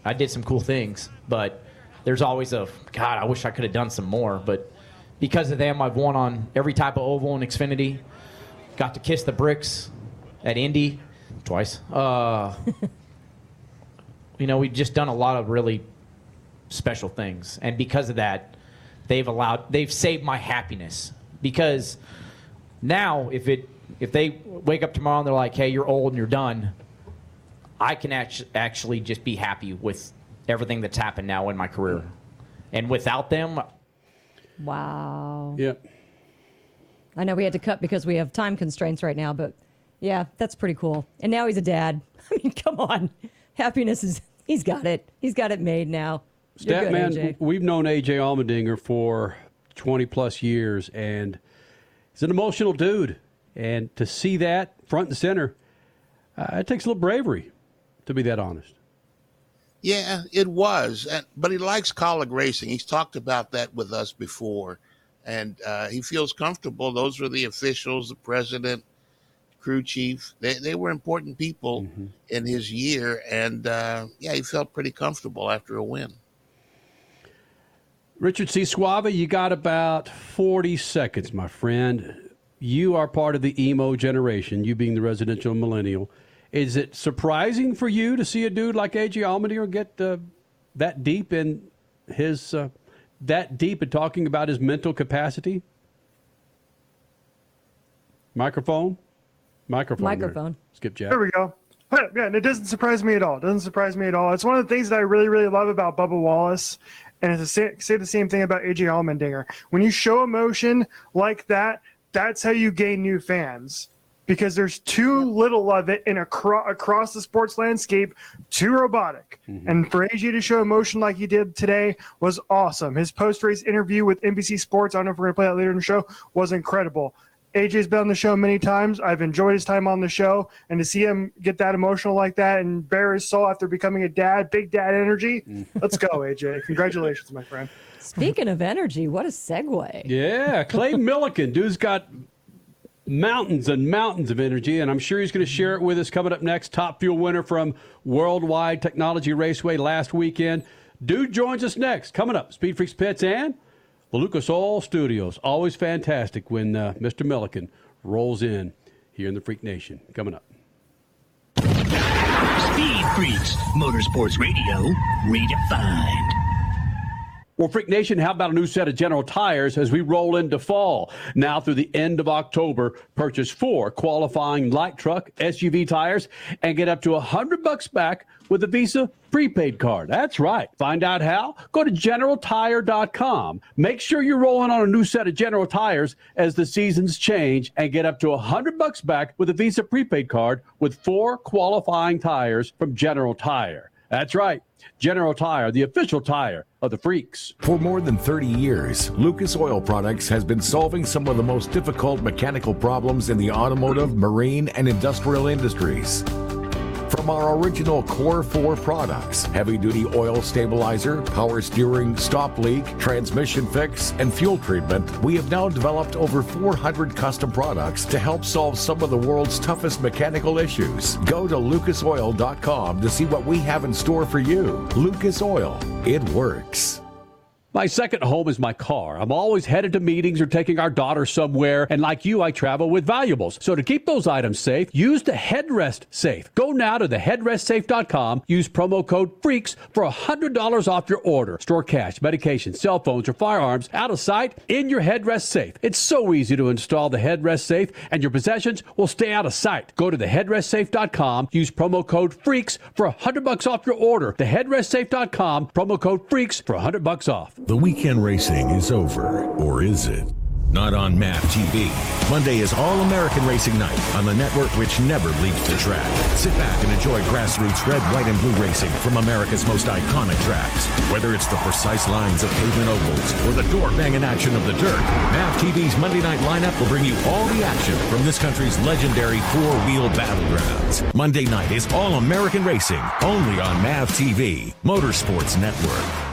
I did some cool things, but there's always a God. I wish I could have done some more, but because of them, I've won on every type of oval in Xfinity. Got to kiss the bricks at Indy twice. Uh, you know, we've just done a lot of really special things, and because of that, they've allowed they've saved my happiness. Because now, if it if they wake up tomorrow and they're like, "Hey, you're old and you're done," I can act- actually just be happy with everything that's happened now in my career. And without them, Wow. Yep. I know we had to cut because we have time constraints right now, but yeah, that's pretty cool. And now he's a dad. I mean, come on. Happiness is, he's got it. He's got it made now. You're good, Statman, we've known AJ Allmendinger for 20 plus years, and he's an emotional dude. And to see that front and center, uh, it takes a little bravery, to be that honest. Yeah, it was. And, but he likes Kaulig Racing. He's talked about that with us before. And uh, he feels comfortable. Those were the officials, the president, crew chief. They, they were important people in his year. And uh, yeah, he felt pretty comfortable after a win. Richard C. Suave, you got about 40 seconds, my friend. You are part of the emo generation, you being the residential millennial. Is it surprising for you to see a dude like AJ Allmendinger get uh, that deep in his uh, that deep in talking about his mental capacity? Microphone, microphone, there. Microphone. Skip Jack. There we go. Yeah, and it doesn't surprise me at all. It doesn't surprise me at all. It's one of the things that I really, really love about Bubba Wallace, and it's to say, the same thing about AJ Allmendinger. When you show emotion like that, that's how you gain new fans. Because there's too little of it in acro- across the sports landscape, too robotic. Mm-hmm. And for AJ to show emotion like he did today was awesome. His post race interview with NBC Sports, I don't know if we're going to play that later in the show, was incredible. AJ's been on the show many times. I've enjoyed his time on the show, and to see him get that emotional like that and bare his soul after becoming a dad, big dad energy. Mm. Let's go, AJ. Congratulations, my friend. Speaking of energy, what a segue. Yeah, Clay Millican, dude's got mountains and mountains of energy, and I'm sure he's going to share it with us coming up next. Top fuel winner from Worldwide Technology Raceway last weekend. Dude joins us next. Coming up, Speed Freaks Pits and the Lucas Oil Studios. Always fantastic when uh, Mr. Millican rolls in here in the Freak Nation. Coming up. Speed Freaks, Motorsports Radio, redefined. Well, Freak Nation, how about a new set of General Tires as we roll into fall? Now through the end of October, purchase four qualifying light truck SUV tires and get up to a hundred bucks back with a Visa prepaid card. That's right. Find out how? Go to generaltire.com. Make sure you're rolling on a new set of General Tires as the seasons change and get up to a hundred bucks back with a Visa prepaid card with four qualifying tires from General Tire. That's right. General Tire, the official tire of the freaks. For more than 30 years, Lucas Oil Products has been solving some of the most difficult mechanical problems in the automotive, marine, and industrial industries. From our original Core 4 products, heavy duty oil stabilizer, power steering, stop leak, transmission fix, and fuel treatment, we have now developed over 400 custom products to help solve some of the world's toughest mechanical issues. Go to lucasoil.com to see what we have in store for you. Lucas Oil, it works. My second home is my car. I'm always headed to meetings or taking our daughter somewhere, and like you, I travel with valuables. So to keep those items safe, use the headrest safe. Go now to theheadrestsafe.com, use promo code FREAKS for $100 off your order. Store cash, medication, cell phones, or firearms out of sight in your headrest safe. It's so easy to install the headrest safe, and your possessions will stay out of sight. Go to theheadrestsafe.com, use promo code FREAKS for 100 bucks off your order. Theheadrestsafe.com, promo code FREAKS for 100 bucks off. The weekend racing is over, or is it? Not on MAV TV. Monday is All American Racing Night on the network which never leaves the track. Sit back and enjoy grassroots red, white, and blue racing from America's most iconic tracks. Whether it's the precise lines of pavement ovals or the door banging action of the dirt, MAV TV's Monday night lineup will bring you all the action from this country's legendary four wheel battlegrounds. Monday night is All American Racing, only on MAV TV, Motorsports Network.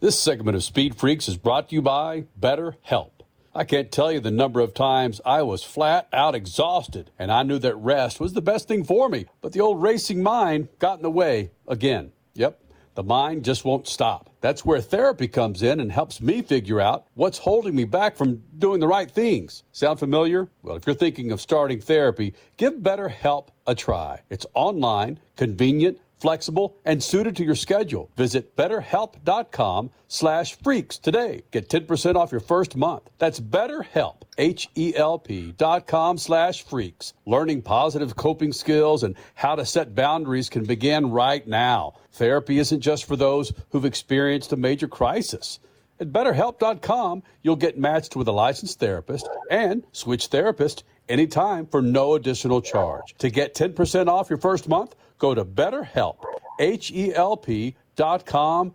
This segment of Speed Freaks is brought to you by BetterHelp. I can't tell you the number of times I was flat out exhausted, and I knew that rest was the best thing for me. But the old racing mind got in the way again. Yep, the mind just won't stop. That's where therapy comes in and helps me figure out what's holding me back from doing the right things. Sound familiar? Well, if you're thinking of starting therapy, give BetterHelp a try. It's online, convenient, flexible, and suited to your schedule. Visit betterhelp.com slash freaks today. Get 10% off your first month. That's betterhelp, H-E-L-P dot com slash freaks. Learning positive coping skills and how to set boundaries can begin right now. Therapy isn't just for those who've experienced a major crisis. At betterhelp.com, you'll get matched with a licensed therapist and switch therapist anytime for no additional charge. To get 10% off your first month, go to BetterHelp, H-E-L-P dot com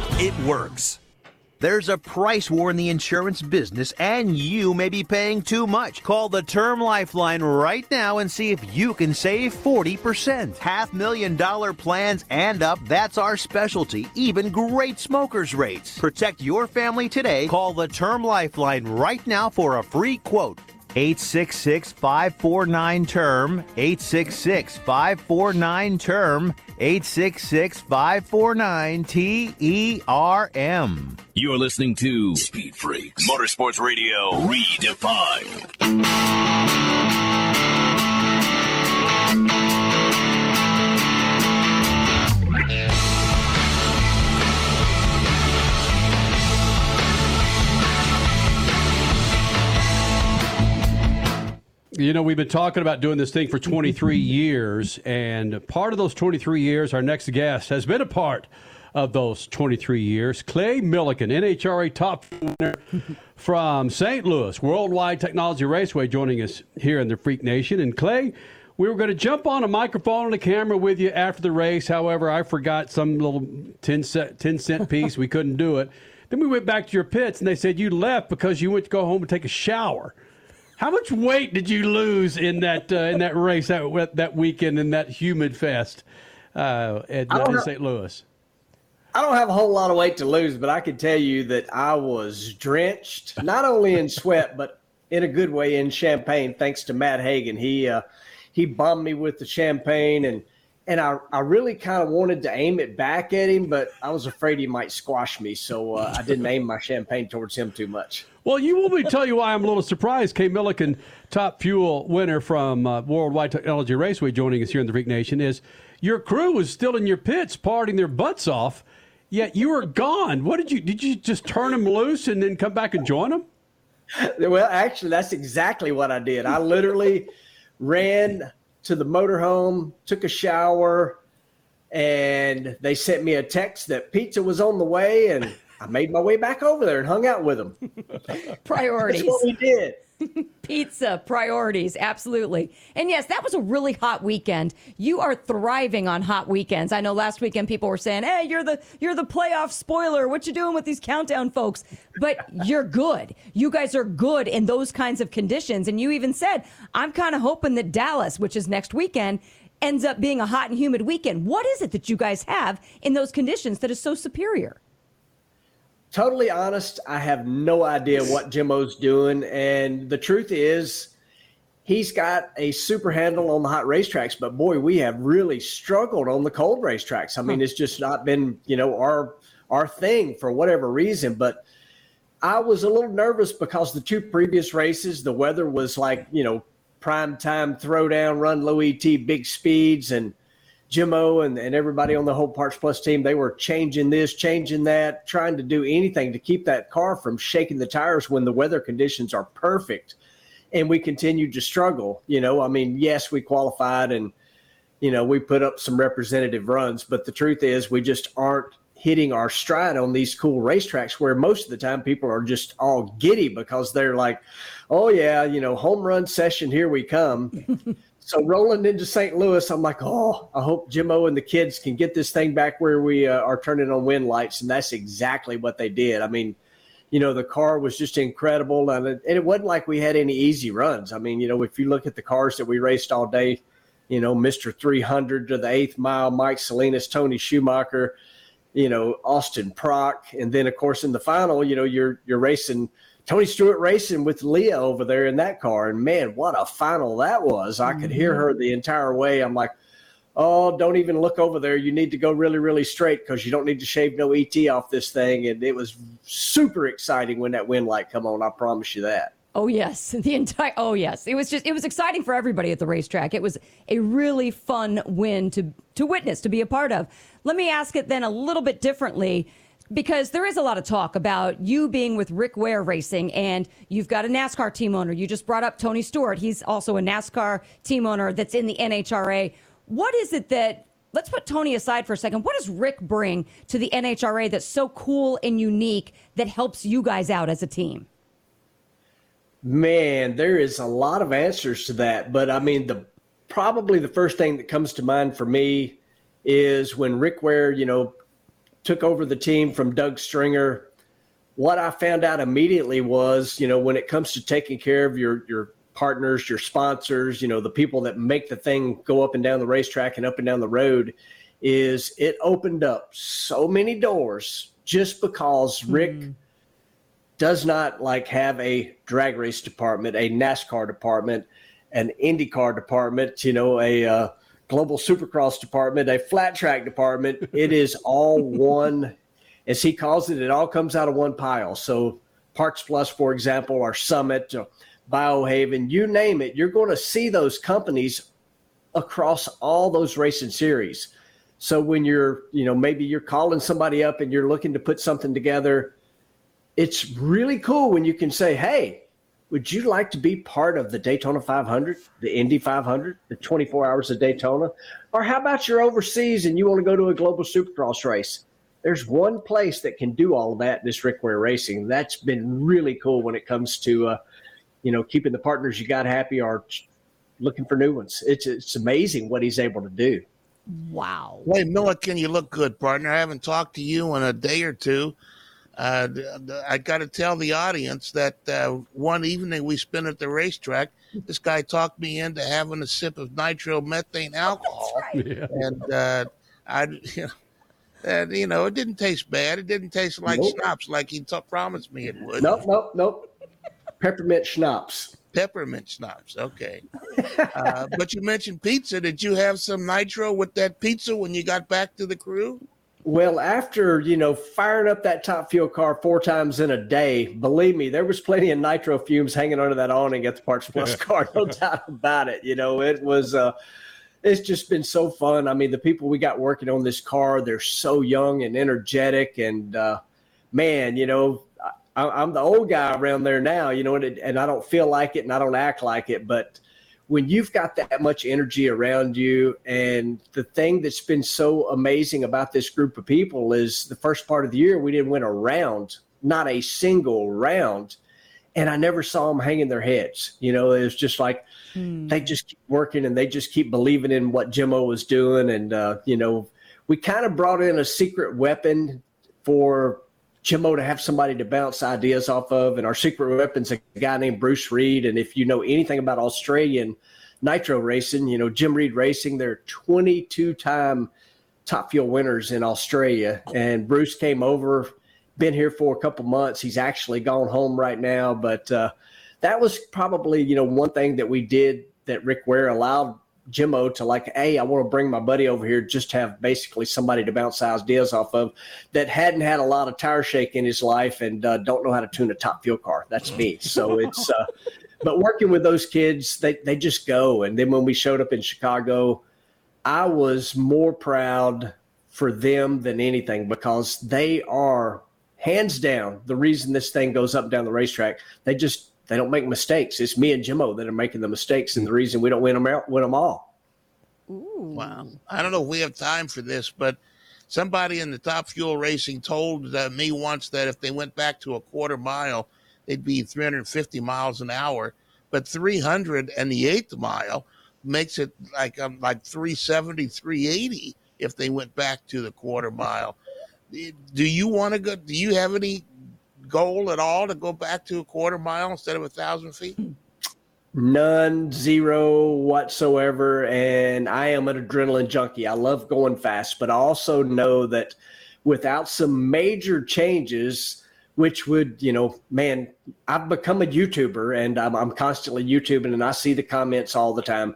It works. There's a price war in the insurance business, and you may be paying too much. Call the Term Lifeline right now and see if you can save 40%. Half million dollar plans and up, that's our specialty. Even great smokers' rates. Protect your family today. Call the Term Lifeline right now for a free quote. 866 549 term 866 549 term 866 549 T E R M You're listening to Speed Freaks Motorsports Radio Redefined. You know, we've been talking about doing this thing for 23 years, and part of those 23 years, our next guest has been a part of those 23 years. Clay Millican, NHRA top winner from St. Louis, Worldwide Technology Raceway, joining us here in the Freak Nation. And Clay, we were going to jump on a microphone and a camera with you after the race. However, I forgot some little 10 cent, 10 cent piece. we couldn't do it. Then we went back to your pits, and they said you left because you went to go home and take a shower. How much weight did you lose in that uh, in that race that that weekend in that humid fest uh, at, uh, in St. Louis? I don't have a whole lot of weight to lose, but I can tell you that I was drenched, not only in sweat, but in a good way in champagne, thanks to Matt Hagan. He uh, he bombed me with the champagne, and and I, I really kind of wanted to aim it back at him, but I was afraid he might squash me, so uh, I didn't aim my champagne towards him too much. Well, you want me to tell you why I'm a little surprised. Clay Millican, top fuel winner from uh, Worldwide Technology Raceway, joining us here in the Freak Nation, is your crew was still in your pits, partying their butts off Yet you were gone. What did you did you just turn them loose and then come back and join them? Well, actually, that's exactly what I did. I literally ran to the motorhome, took a shower, and they sent me a text that pizza was on the way, and I made my way back over there and hung out with them. Priorities. That's what we did. Pizza priorities, absolutely. And yes, that was a really hot weekend. You are thriving on hot weekends. I know last weekend people were saying, "Hey, you're the you're the playoff spoiler. What you doing with these countdown folks?" But you're good. You guys are good in those kinds of conditions. And you even said, "I'm kind of hoping that Dallas, which is next weekend, ends up being a hot and humid weekend." What is it that you guys have in those conditions that is so superior? Totally honest, I have no idea what Jimmo's doing. And the truth is, he's got a super handle on the hot racetracks, but boy, we have really struggled on the cold racetracks. I mean, it's just not been, you know, our our thing for whatever reason. But I was a little nervous because the two previous races, the weather was like, you know, prime time throwdown, run low ET, big speeds, and Jimmo and, and everybody on the whole Parts Plus team, they were changing this, changing that, trying to do anything to keep that car from shaking the tires when the weather conditions are perfect. And we continued to struggle. You know, I mean, yes, we qualified and, you know, we put up some representative runs, but the truth is we just aren't hitting our stride on these cool racetracks where most of the time people are just all giddy because they're like, oh, yeah, you know, home run session, here we come. So rolling into St. Louis, I'm like, oh, I hope Jimmo and the kids can get this thing back where we uh, are turning on wind lights, and that's exactly what they did. I mean, you know, the car was just incredible, and it, and it wasn't like we had any easy runs. I mean, you know, if you look at the cars that we raced all day, you know, Mister 300 to the eighth mile, Mike Salinas, Tony Schumacher, you know, Austin Prock, and then of course in the final, you know, you're you're racing Tony Stewart racing with Leah over there in that car. And man, what a final that was. I could hear mm-hmm. her the entire way. I'm like, oh, don't even look over there. You need to go really, really straight because you don't need to shave no ET off this thing. And it was super exciting when that wind light come on. I promise you that. Oh yes, the entire. Oh yes, it was just it was exciting for everybody at the racetrack. It was a really fun win to to witness, to be a part of. Let me ask it then a little bit differently because there is a lot of talk about you being with Rick Ware Racing and you've got a NASCAR team owner. You just brought up Tony Stewart. He's also a NASCAR team owner that's in the NHRA. What is it that let's put Tony aside for a second. What does Rick bring to the NHRA that's so cool and unique that helps you guys out as a team? Man, there is a lot of answers to that, but I mean the probably the first thing that comes to mind for me is when Rick Ware, you know, took over the team from Doug Stringer, what I found out immediately was, you know, when it comes to taking care of your your partners, your sponsors, you know, the people that make the thing go up and down the racetrack and up and down the road, is it opened up so many doors just because Rick mm. does not like have a drag race department, a NASCAR department, an IndyCar department, you know, a uh, global supercross department, a flat track department. It is all one, as he calls it, it all comes out of one pile. So, Parts Plus, for example, our Summit, uh, Biohaven, you name it, you're going to see those companies across all those racing series. So when you're, you know, maybe you're calling somebody up and you're looking to put something together, it's really cool when you can say, "Hey, would you like to be part of the Daytona 500, the Indy 500, the 24 hours of Daytona? Or how about you're overseas and you want to go to a global supercross race? There's one place that can do all of that, this Rick Ware Racing. That's been really cool when it comes to, uh, you know, keeping the partners you got happy or looking for new ones. It's, it's amazing what he's able to do. Wow. Hey, Millican, you look good, partner. I haven't talked to you in a day or two. Uh, I got to tell the audience that uh, one evening we spent at the racetrack, this guy talked me into having a sip of nitromethane alcohol, right. yeah. and uh, I, you know, and you know, it didn't taste bad. It didn't taste like Nope. schnapps, like he t- promised me it would. Nope, nope, nope. Peppermint schnapps. Peppermint schnapps. Okay. uh, but you mentioned pizza. Did you have some nitro with that pizza when you got back to the crew? Well, after you know firing up that top fuel car four times in a day, believe me, there was plenty of nitro fumes hanging under that awning at the Parts Plus car. No doubt about it. You know, it was. Uh, it's just been so fun. I mean, the people we got working on this car, they're so young and energetic, and uh, man, you know, I, I'm the old guy around there now. You know, and, it, and I don't feel like it, and I don't act like it, but when you've got that much energy around you and the thing that's been so amazing about this group of people is the first part of the year we didn't win a round not a single round and i never saw them hanging their heads. You know it was just like they just keep working and they just keep believing in what jimmo was doing and uh, you know we kind of brought in a secret weapon for Jimmo to have somebody to bounce ideas off of. And our secret weapon's a guy named Bruce Reed. And if you know anything about Australian nitro racing, you know, Jim Reed Racing, they're 22 time top fuel winners in Australia. And Bruce came over, been here for a couple months. He's actually gone home right now. But uh, that was probably, you know, one thing that we did that Rick Ware allowed Jimmo to like, hey, I want to bring my buddy over here just have basically somebody to bounce ideas off of that hadn't had a lot of tire shake in his life and uh, don't know how to tune a top fuel car. That's me. So it's, uh, but working with those kids, they, they just go. And then when we showed up in Chicago, I was more proud for them than anything because they are hands down the reason this thing goes up and down the racetrack. They just they don't make mistakes. It's me and Jimmo that are making the mistakes, and the reason we don't win them out, win them all. Wow. I don't know if we have time for this, but somebody in the top fuel racing told uh, me once that if they went back to a quarter mile, they'd be 350 miles an hour. But 300 and the eighth mile makes it like um, like 370, 380 if they went back to the quarter mile. Do you want to go? Do you have any goal at all to go back to a quarter mile instead of a thousand feet? None, zero whatsoever. And I am an adrenaline junkie. I love going fast, but I also know that without some major changes, which would, you know, man, I've become a YouTuber and I'm, I'm constantly YouTubing and I see the comments all the time.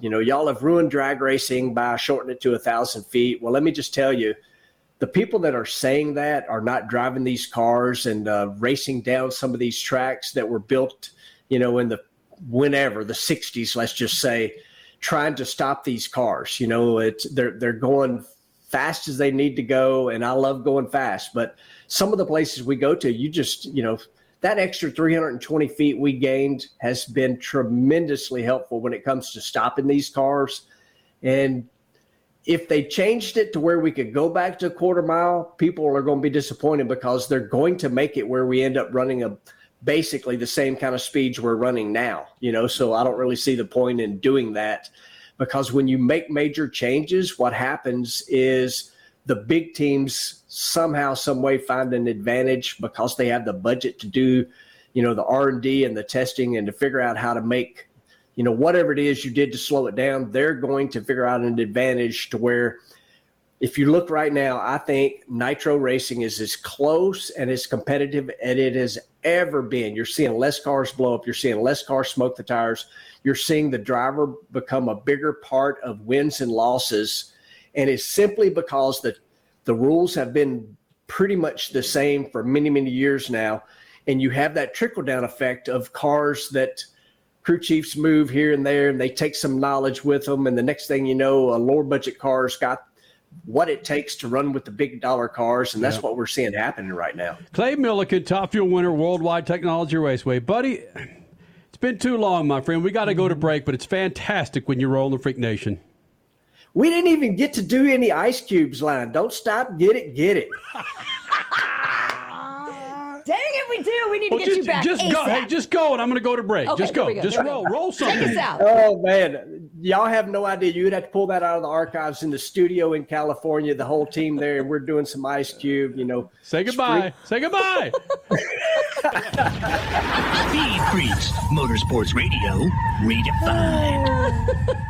You know, y'all have ruined drag racing by shortening it to a thousand feet. Well, let me just tell you, the people that are saying that are not driving these cars and uh, racing down some of these tracks that were built, you know, in the whenever the 60s, let's just say, trying to stop these cars. You know, it's they're they're going fast as they need to go, and I love going fast. But some of the places we go to, you just you know that extra 320 feet we gained has been tremendously helpful when it comes to stopping these cars. And if they changed it to where we could go back to a quarter mile, people are going to be disappointed because they're going to make it where we end up running a basically the same kind of speeds we're running now. You know, so I don't really see the point in doing that because when you make major changes, what happens is the big teams somehow, some way find an advantage because they have the budget to do, you know, the R and D and the testing and to figure out how to make you know, whatever it is you did to slow it down, they're going to figure out an advantage to where if you look right now, I think nitro racing is as close and as competitive as it has ever been. You're seeing less cars blow up, you're seeing less cars smoke the tires, you're seeing the driver become a bigger part of wins and losses. And it's simply because the the rules have been pretty much the same for many, many years now. And you have that trickle down effect of cars that crew chiefs move here and there and they take some knowledge with them and the next thing you know a lower budget car's got what it takes to run with the big dollar cars and that's what we're seeing happening right now Clay Millican, top fuel winner, Worldwide Technology Raceway. Buddy, it's been too long, my friend. We got to go to break, but it's fantastic when you roll in the Freak Nation. We didn't even get to do any ice cubes line. Don't stop, get it, get it. Dang it, we do. We need to get just, you back. just go. Hey, just go, and I'm going to go to break. Okay, just go. go. Just Here roll. go. Roll Check something. us out. Oh man, y'all have no idea. You'd have to pull that out of the archives in the studio in California. The whole team there, and we're doing some Ice Cube. You know, Say goodbye. Say goodbye. Speed Freaks, Motorsports Radio, redefined.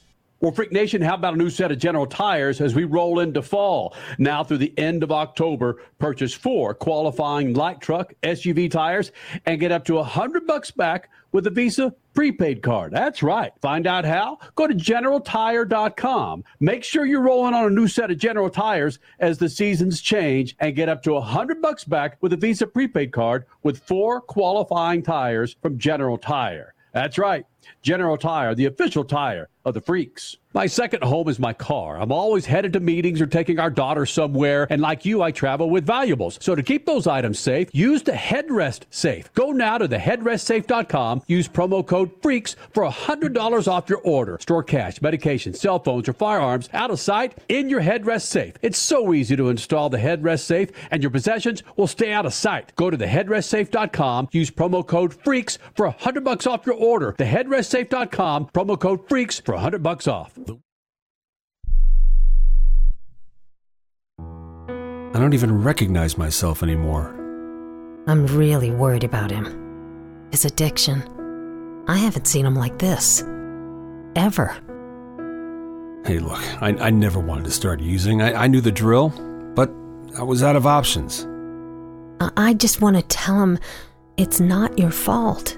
Well, Freak Nation, how about a new set of General Tires as we roll into fall? Now through the end of October, purchase four qualifying light truck SUV tires and get up to a hundred bucks back with a Visa prepaid card. That's right. Find out how? Go to generaltire.com. Make sure you're rolling on a new set of General Tires as the seasons change and get up to a hundred bucks back with a Visa prepaid card with four qualifying tires from General Tire. That's right. General Tire, the official tire of the freaks. My second home is my car. I'm always headed to meetings or taking our daughter somewhere, and like you, I travel with valuables. So to keep those items safe, use the headrest safe. Go now to theheadrestsafe.com, use promo code FREAKS for $100 off your order. Store cash, medication, cell phones, or firearms out of sight in your headrest safe. It's so easy to install the headrest safe, and your possessions will stay out of sight. Go to theheadrestsafe.com, use promo code FREAKS for 100 bucks off your order. Theheadrestsafe.com, promo code FREAKS for 100 bucks off. I don't even recognize myself anymore. I'm really worried about him. His addiction. I haven't seen him like this. Ever. Hey, look, I, I never wanted to start using. I, I knew the drill, but I was out of options. I, I just want to tell him it's not your fault.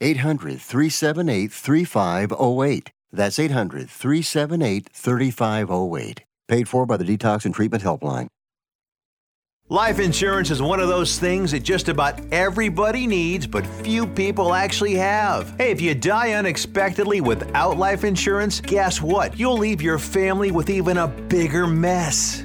800 378 3508. That's 800 378 3508. Paid for by the Detox and Treatment Helpline. Life insurance is one of those things that just about everybody needs, but few people actually have. Hey, if you die unexpectedly without life insurance, guess what? You'll leave your family with even a bigger mess.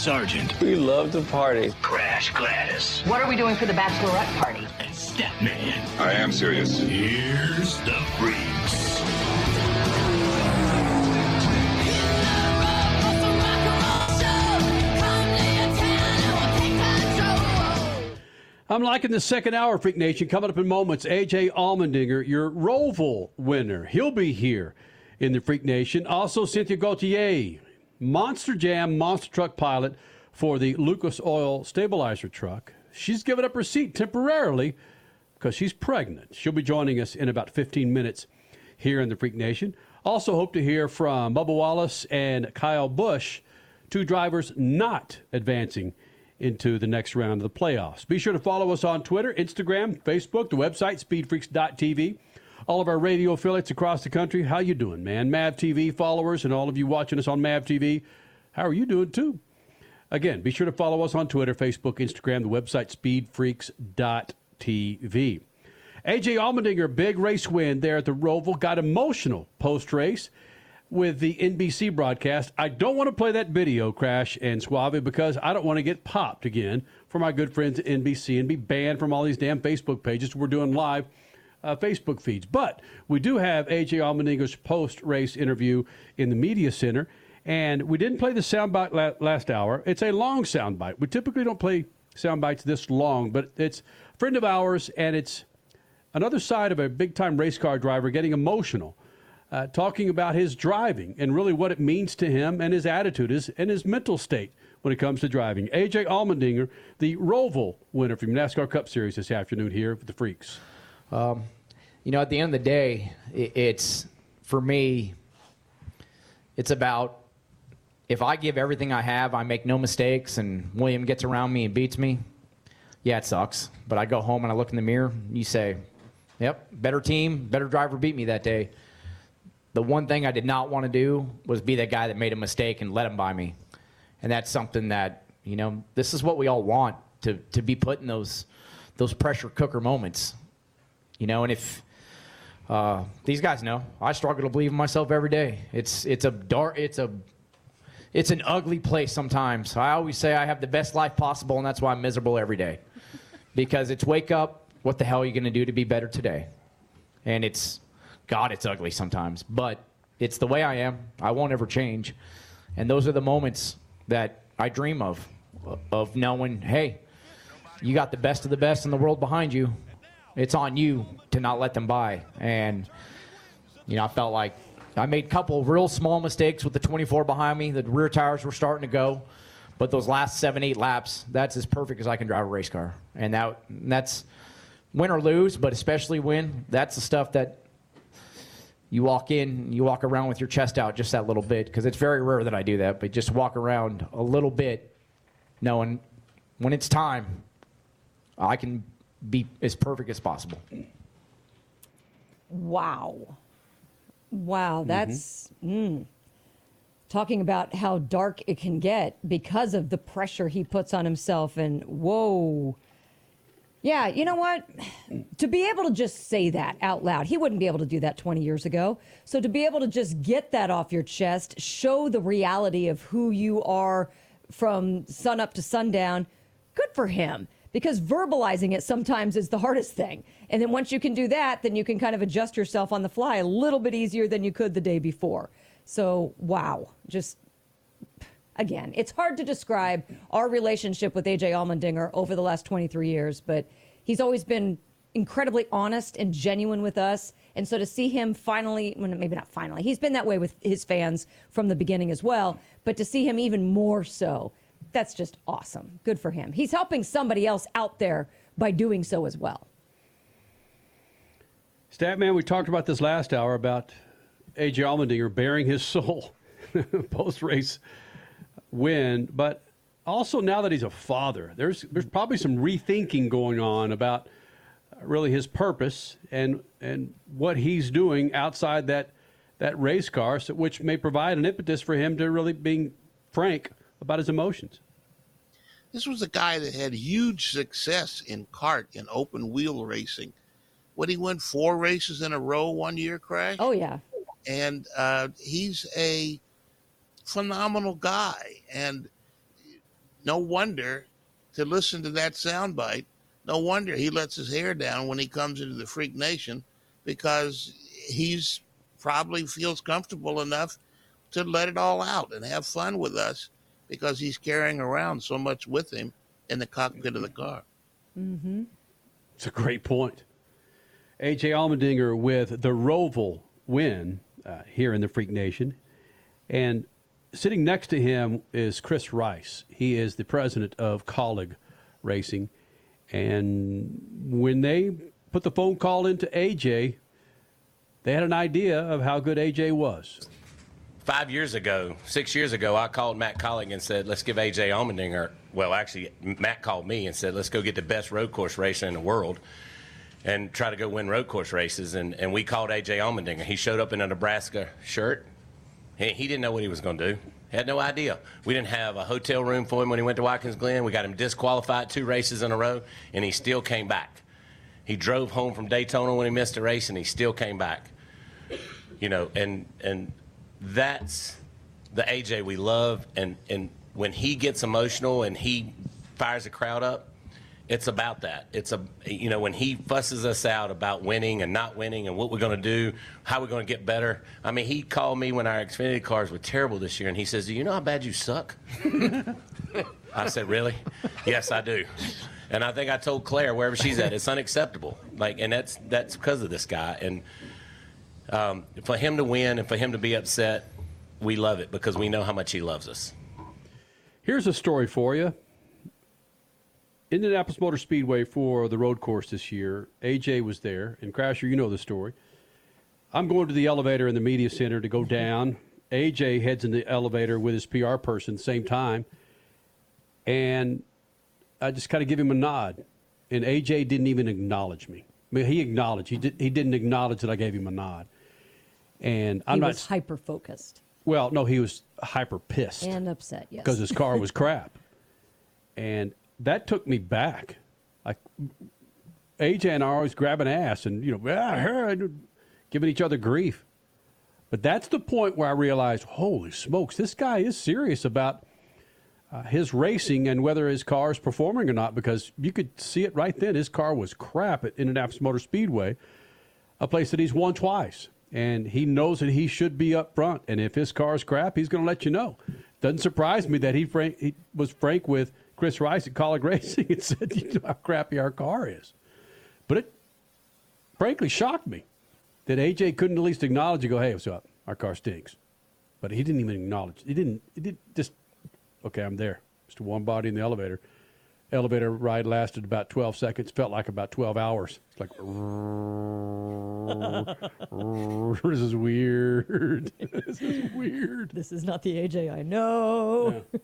Sargent, We love to party. Crash Gladys, What are we doing for the bachelorette party? and Statman. I am serious. Here's the freaks. I'm liking the second hour, Freak Nation. Coming up in moments, AJ Allmendinger, your Roval winner. He'll be here in the Freak Nation. Also, Cynthia Gauthier, Monster Jam Monster Truck pilot for the Lucas Oil Stabilizer truck. She's given up her seat temporarily because she's pregnant. She'll be joining us in about 15 minutes here in the Freak Nation. Also, hope to hear from Bubba Wallace and Kyle Busch, two drivers not advancing into the next round of the playoffs. Be sure to follow us on Twitter, Instagram, Facebook, the website speedfreaks.tv. All of our radio affiliates across the country, how you doing, man? Mav TV followers and all of you watching us on Mav TV, how are you doing too? Again, be sure to follow us on Twitter, Facebook, Instagram, the website speedfreaks.tv. AJ Allmendinger, big race win there at the Roval, got emotional post race with the NBC broadcast. I don't want to play that video, Crash and Suave, because I don't want to get popped again for my good friends at NBC and be banned from all these damn Facebook pages. We're doing live uh, Facebook feeds. But we do have AJ Allmendinger's post race interview in the Media Center. And we didn't play the soundbite la- last hour. It's a long soundbite. We typically don't play soundbites this long, but it's a friend of ours, and it's another side of a big time race car driver getting emotional, uh, talking about his driving and really what it means to him and his attitude is, and his mental state when it comes to driving. AJ Allmendinger, the Roval winner from NASCAR Cup Series this afternoon here with the Freaks. Um, you know, at the end of the day, i- it's for me. It's about if I give everything I have, I make no mistakes, and William gets around me and beats me. Yeah, it sucks. But I go home and I look in the mirror. And you say, "Yep, better team, better driver beat me that day." The one thing I did not want to do was be that guy that made a mistake and let him by me. And that's something that you know. This is what we all want to to be put in those those pressure cooker moments. You know, and if uh, these guys know, I struggle to believe in myself every day. It's it's a dark, it's a it's an ugly place sometimes. I always say I have the best life possible, and that's why I'm miserable every day. Because it's wake up, what the hell are you going to do to be better today? And it's, God, it's ugly sometimes, but it's the way I am. I won't ever change. And those are the moments that I dream of, of knowing, hey, you got the best of the best in the world behind you. It's on you to not let them by. And, you know, I felt like I made a couple real small mistakes with the 24 behind me. The rear tires were starting to go. But those last seven, eight laps, that's as perfect as I can drive a race car. And that that's win or lose, but especially win. That's the stuff that you walk in, you walk around with your chest out just that little bit, because it's very rare that I do that, but just walk around a little bit knowing when it's time, I can be as perfect as possible. Wow. Wow, that's mm. talking about how dark it can get because of the pressure he puts on himself. And whoa. Yeah, you know what? To be able to just say that out loud, he wouldn't be able to do that 20 years ago. So to be able to just get that off your chest, show the reality of who you are from sun up to sundown, good for him. Because verbalizing it sometimes is the hardest thing. And then once you can do that, then you can kind of adjust yourself on the fly a little bit easier than you could the day before. So, wow, just again, it's hard to describe our relationship with AJ Allmendinger over the last 23 years, but he's always been incredibly honest and genuine with us. And so to see him finally, well, maybe not finally, he's been that way with his fans from the beginning as well, but to see him even more so, that's just awesome. Good for him. He's helping somebody else out there by doing so as well. Statman, we talked about this last hour about AJ Allmendinger bearing his soul post race win, but also now that he's a father, there's there's probably some rethinking going on about really his purpose and and what he's doing outside that that race car, so, which may provide an impetus for him to really being frank about his emotions. This was a guy that had huge success in kart in open wheel racing. What he won four races in a row one year, Crash. Oh yeah, and uh, he's a phenomenal guy. And no wonder to listen to that soundbite. No wonder he lets his hair down when he comes into the Freak Nation because he's probably feels comfortable enough to let it all out and have fun with us because he's carrying around so much with him in the cockpit of the car. Mm-hmm. It's a great point. AJ Allmendinger with the Roval win uh, here in the Freak Nation. And sitting next to him is Chris Rice. He is the president of Kaulig Racing. And when they put the phone call into AJ, they had an idea of how good AJ was. Five years ago, six years ago, I called Matt Kaulig and said, let's give AJ Allmendinger. Well, actually, Matt called me and said, let's go get the best road course racer in the world and try to go win road course races. And, and we called AJ Allmendinger. He showed up in a Nebraska shirt. He, he didn't know what he was going to do. He had no idea. We didn't have a hotel room for him when he went to Watkins Glen. We got him disqualified two races in a row, and he still came back. He drove home from Daytona when he missed a race, and he still came back. You know, and and that's the AJ we love. And and when he gets emotional and he fires a crowd up, it's about that. It's a you know when he fusses us out about winning and not winning and what we're going to do, how we're going to get better. I mean, he called me when our Xfinity cars were terrible this year, and he says, "Do you know how bad you suck?" I said, "Really?" yes, I do. And I think I told Claire wherever she's at, it's unacceptable. Like, and that's that's because of this guy. And um, for him to win and for him to be upset, we love it because we know how much he loves us. Here's a story for you. Indianapolis Motor Speedway for the road course this year. AJ was there, and Crasher, you know the story. I'm going to the elevator in the media center to go down. AJ heads in the elevator with his PR person same time, and I just kind of give him a nod, and AJ didn't even acknowledge me. I mean, he acknowledged. He did. He didn't acknowledge that I gave him a nod, and I'm he not. was hyper focused well, no, he was hyper pissed and upset. Yes, because his car was crap, and that took me back. Like AJ and I are always grabbing ass and you know, ah, giving each other grief. But that's the point where I realized, holy smokes, this guy is serious about uh, his racing and whether his car is performing or not. Because you could see it right then. His car was crap at Indianapolis Motor Speedway, a place that he's won twice, and he knows that he should be up front. And if his car is crap, he's going to let you know. Doesn't surprise me that he, frank, he was frank with Chris Rice at Kaulig Racing and said, you know how crappy our car is. But it frankly shocked me that AJ couldn't at least acknowledge and go, hey, what's up? Our car stinks. But he didn't even acknowledge. He didn't, he did just, okay, I'm there. Just one body in the elevator. Elevator ride lasted about 12 seconds, felt like about 12 hours. It's like, this is weird. this is weird. This is not the AJ I know. Yeah.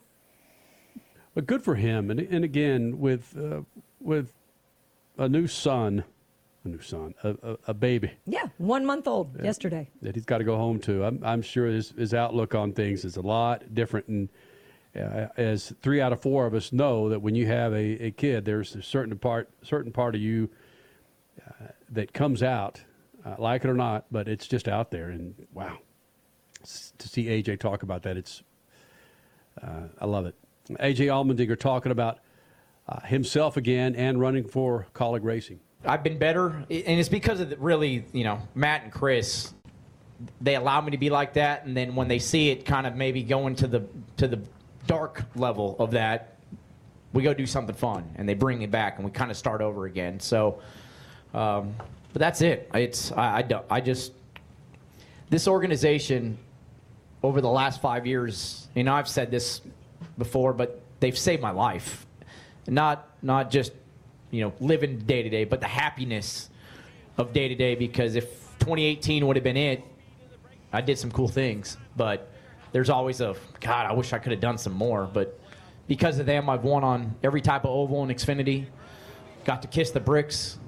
But good for him. And, and again, with, uh, with a new son, a new son, a, a, a baby. Yeah, one month old yesterday. That he's got to go home to. I'm, I'm sure his, his outlook on things is a lot different. And uh, as three out of four of us know, that when you have a, a kid, there's a certain part, certain part of you uh, that comes out, uh, like it or not, but it's just out there. And wow, to see AJ talk about that, it's, uh, I love it. AJ Allmendinger talking about uh, himself again and running for Kaulig Racing. I've been better, and it's because of the, really, you know, Matt and Chris. They allow me to be like that, and then when they see it, kind of maybe going to the to the dark level of that, we go do something fun, and they bring me back, and we kind of start over again. So, um, but that's it. It's I, I don't I just this organization over the last five years. You know, I've said this before, but they've saved my life. Not not just you know, living day to day, but the happiness of day to day. Because if 2018 would have been it, I did some cool things, but there's always a God. I wish I could have done some more, but because of them, I've won on every type of oval in Xfinity. Got to kiss the bricks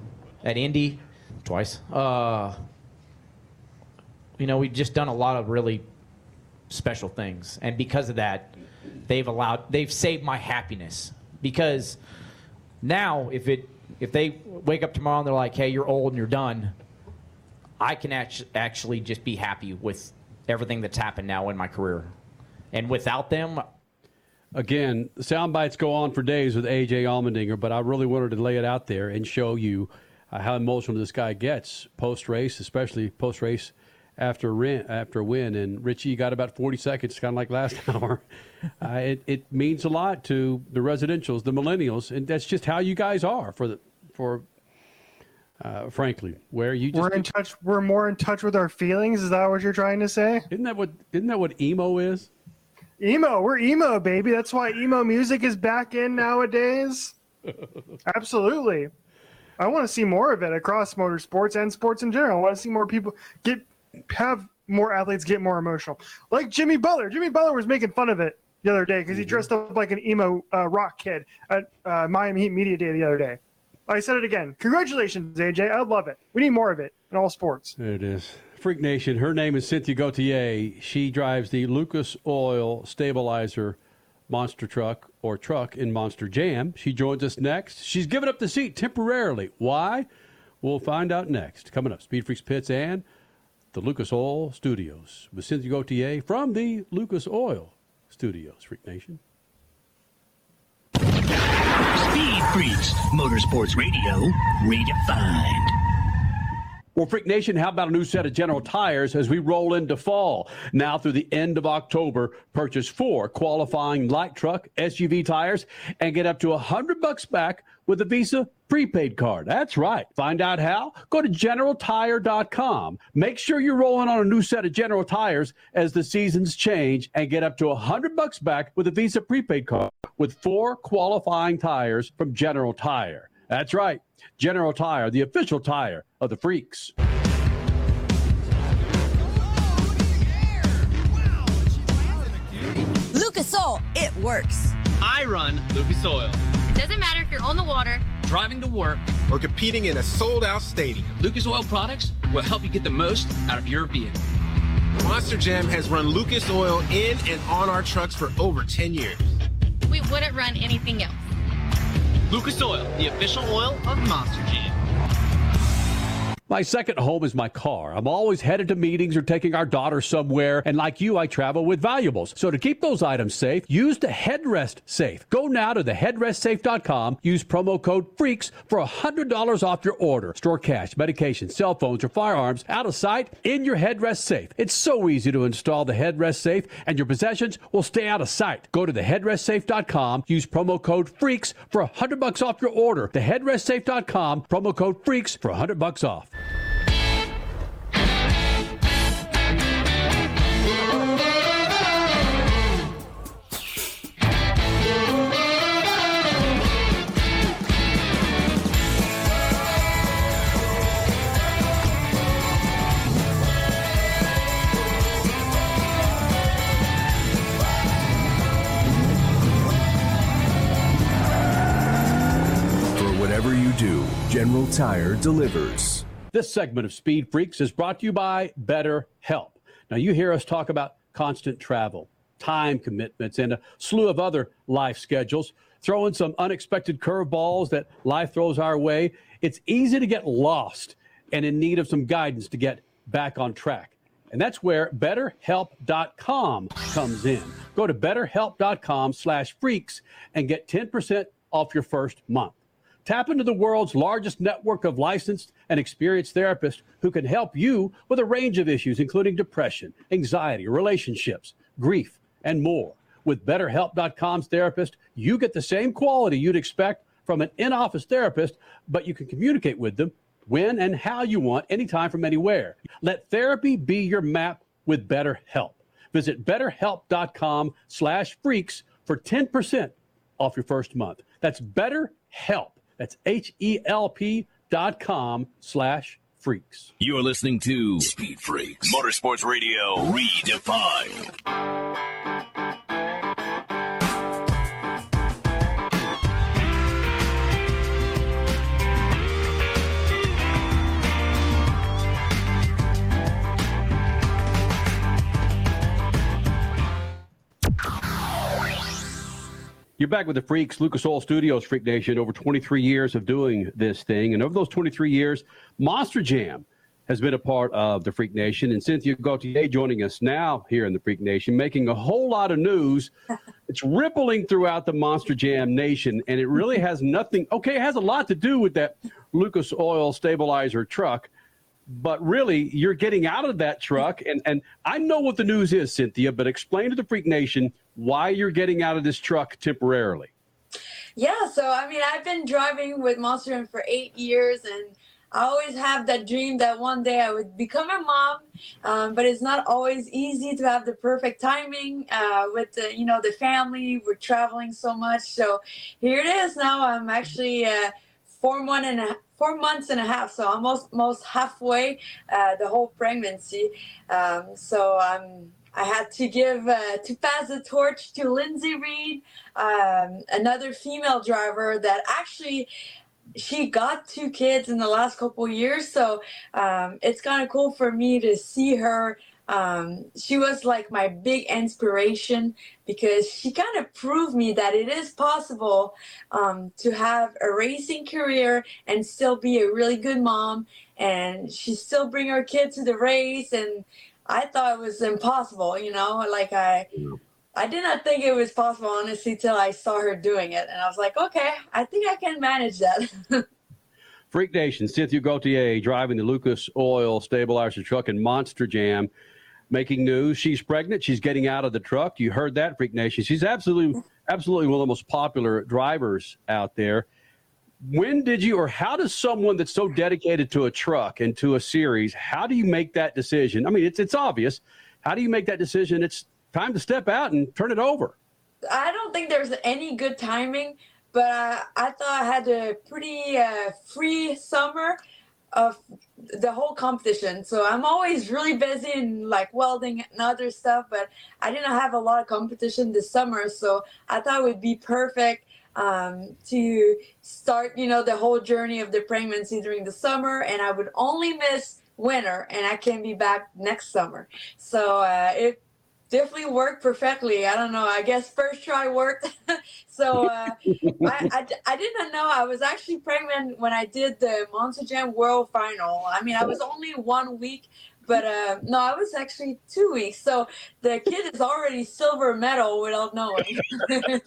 at Indy twice. Uh, you know, we've just done a lot of really special things, and because of that, they've allowed they've saved my happiness. Because now, if it if they wake up tomorrow and they're like, "Hey, you're old and you're done," I can act- actually just be happy with everything that's happened now in my career, and without them, Again, sound bites go on for days with AJ Allmendinger, but I really wanted to lay it out there and show you uh, how emotional this guy gets post race, especially post race after win, after win. And Richie, you got about 40 seconds, kind of like last hour. Uh, it, it means a lot to the residentials, the millennials, and that's just how you guys are for the for. Uh, frankly, where you just we're in touch. We're more in touch with our feelings. Is that what you're trying to say? Isn't that what? Isn't that what emo is? Emo. We're emo, baby. That's why emo music is back in nowadays. Absolutely. I want to see more of it across motorsports and sports in general. I want to see more people get have more athletes get more emotional. Like Jimmy Butler. Jimmy Butler was making fun of it the other day because he dressed up like an emo uh, rock kid at uh, Miami Heat Media Day the other day. Oh, I said it again. Congratulations, AJ. I love it. We need more of it in all sports. There it is. Freak Nation. Her name is Cynthia Gauthier. She drives the Lucas Oil Stabilizer monster truck or truck in Monster Jam. She joins us next. She's given up the seat temporarily. Why? We'll find out next. Coming up, Speed Freaks Pits and the Lucas Oil Studios with Cynthia Gauthier from the Lucas Oil Studios. Freak Nation. Speed Freaks, Motorsports Radio, redefined. Well, Freak Nation, how about a new set of General Tires as we roll into fall? Now through the end of October, purchase four qualifying light truck SUV tires and get up to a hundred bucks back with a Visa prepaid card. That's right. Find out how? Go to generaltire.com. Make sure you're rolling on a new set of General Tires as the seasons change and get up to a hundred bucks back with a Visa prepaid card with four qualifying tires from General Tire. That's right. General Tire, the official tire of the freaks. Lucas Oil, it works. I run Lucas Oil. Doesn't matter if you're on the water, Driving to work, or competing in a sold out stadium. Lucas Oil products will help you get the most out of your vehicle. Monster Jam has run Lucas Oil in and on our trucks for over 10 years. we wouldn't run anything else. Lucas Oil, the official oil of Monster Jam. My second home is my car. I'm always headed to meetings or taking our daughter somewhere, and like you, I travel with valuables. So to keep those items safe, use the headrest safe. Go now to theheadrestsafe.com, use promo code FREAKS for $100 off your order. Store cash, medication, cell phones, or firearms out of sight in your headrest safe. It's so easy to install the headrest safe, and your possessions will stay out of sight. Go to theheadrestsafe.com, use promo code FREAKS for 100 bucks off your order. Theheadrestsafe.com, promo code FREAKS for 100 bucks off. Tire delivers. This segment of Speed Freaks is brought to you by BetterHelp. Now, you hear us talk about constant travel, time commitments, and a slew of other life schedules. Throw in some unexpected curveballs that life throws our way. It's easy to get lost and in need of some guidance to get back on track. And that's where BetterHelp.com comes in. Go to BetterHelp.com slash freaks and get 10% off your first month. Tap into the world's largest network of licensed and experienced therapists who can help you with a range of issues, including depression, anxiety, relationships, grief, and more. With BetterHelp.com's therapist, you get the same quality you'd expect from an in office therapist, but you can communicate with them when and how you want, anytime from anywhere. Let therapy be your map with BetterHelp. Visit betterhelp.com slash freaks for 10% off your first month. That's BetterHelp, That's H E L P dot com slash freaks. You're listening to Speed Freaks Motorsports Radio Redefined. You're back with the Freaks, Lucas Oil Studios, Freak Nation. Over 23 years of doing this thing, and over those 23 years, Monster Jam has been a part of the Freak Nation. And Cynthia Gauthier joining us now here in the Freak Nation, making a whole lot of news. it's rippling throughout the Monster Jam Nation, and it really has nothing. Okay, it has a lot to do with that Lucas Oil stabilizer truck but really you're getting out of that truck and and I know what the news is Cynthia but explain to the freak nation why you're getting out of this truck temporarily yeah so I mean I've been driving with Monster Jam for 8 years and I always have that dream that one day I would become a mom, um, but it's not always easy to have the perfect timing uh, with the you know the family. We're traveling so much, so here it is now. I'm actually uh, four months and a, four months and a half, so almost most halfway uh, the whole pregnancy. Um, so um, I had to give uh, to pass the torch to Linsey Read, um, another female driver that actually she got two kids in the last couple years. So um, it's kind of cool for me to see her um, she was like my big inspiration because she kind of proved me that it is possible um, to have a racing career and still be a really good mom and she still bring her kid to the race and i thought it was impossible you know like i i did not think it was possible honestly till i saw her doing it and i was like okay i think i can manage that freak nation cynthia gauthier driving the lucas oil stabilizer truck in monster jam making news. She's pregnant. She's getting out of the truck. You heard that, Freak Nation. She's absolutely, absolutely one of the most popular drivers out there. When did you, or how does someone that's so dedicated to a truck and to a series, how do you make that decision? I mean, it's it's obvious. How do you make that decision? It's time to step out and turn it over. I don't think there's any good timing, but I thought I had a pretty uh, free summer of the whole competition. So I'm always really busy in like welding and other stuff, but I didn't have a lot of competition this summer. So I thought it would be perfect um, to start, you know, the whole journey of the pregnancy during the summer. And I would only miss winter and I can be back next summer. So uh, it definitely worked perfectly. I don't know. I guess first try worked. so uh, I, I, I, didn't know I was actually pregnant when I did the Monster Jam World Final. I mean, I was only one week, but uh, no, I was actually two weeks. So the kid is already silver medal without knowing.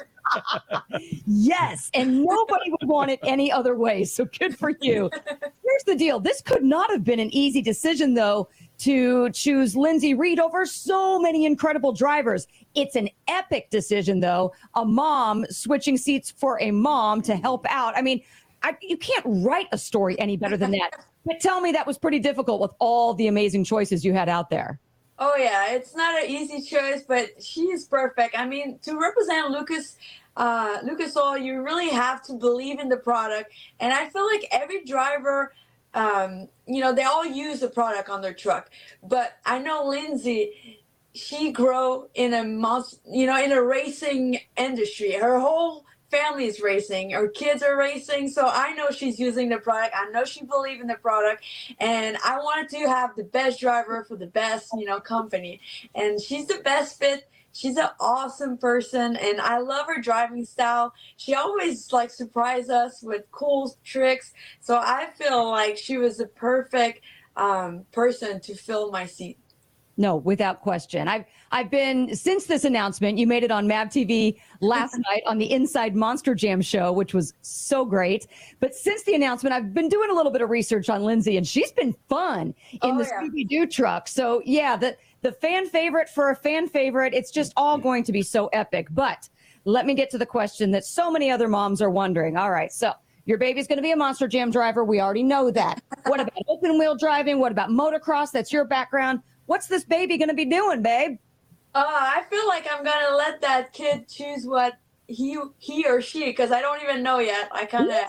yes, and nobody would want it any other way. So good for you. Here's the deal this could not have been an easy decision, though, to choose Linsey Read over so many incredible drivers. It's an epic decision, though. A mom switching seats for a mom to help out. I mean, I, you can't write a story any better than that. but tell me that was pretty difficult with all the amazing choices you had out there. Oh yeah, it's not an easy choice, but she is perfect. I mean, to represent Lucas, uh, Lucas Oil, you really have to believe in the product, and I feel like every driver um, you know, they all use the product on their truck. But I know Linsey, she grew in a you know, in a racing industry. Her whole family is racing. Her kids are racing. So I know she's using the product. I know she believes in the product. And I wanted to have the best driver for the best, you know, company. And she's the best fit she's an awesome person and I love her driving style. She always like surprise us with cool tricks. So I feel like she was the perfect um, person to fill my seat. No, without question. I've I've been since this announcement. You made it on Mav TV last night on the Inside Monster Jam show, which was so great. But since the announcement, I've been doing a little bit of research on Linsey, and she's been fun oh, in oh, the yeah. Scooby Doo truck. So yeah, the the fan favorite for a fan favorite. It's just all going to be so epic. But let me get to the question that so many other moms are wondering. All right, so your baby's going to be a monster jam driver. We already know that. What about open wheel driving? What about motocross? That's your background. What's this baby going to be doing, babe? Uh, I feel like I'm going to let that kid choose what he he or she because I don't even know yet. I kind of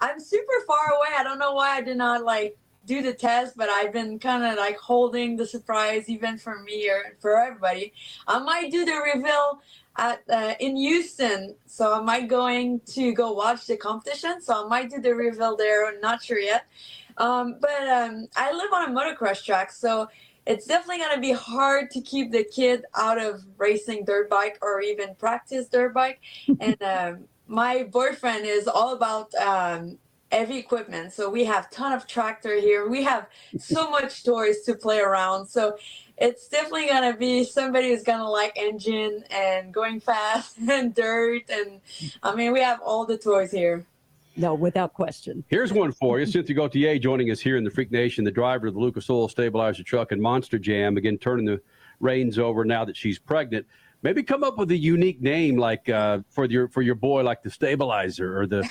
I'm super far away. I don't know why I did not like do the test, but I've been kind of like holding the surprise even for me or for everybody. I might do the reveal at uh, in Houston, so I might going to go watch the competition. So I might do the reveal there. I'm not sure yet. Um, but um, I live on a motocross track, so it's definitely going to be hard to keep the kid out of racing dirt bike or even practice dirt bike. and um, my boyfriend is all about um, heavy equipment. So we have ton of tractor here. We have so much toys to play around. So it's definitely gonna be somebody who's gonna like engine and going fast and dirt and I mean we have all the toys here. No, without question. Here's one for you. Cynthia Gauthier joining us here in the Freak Nation, the driver of the Lucas Oil Stabilizer truck and Monster Jam, again turning the reins over now that she's pregnant. Maybe come up with a unique name like uh, for your for your boy, like the stabilizer, or the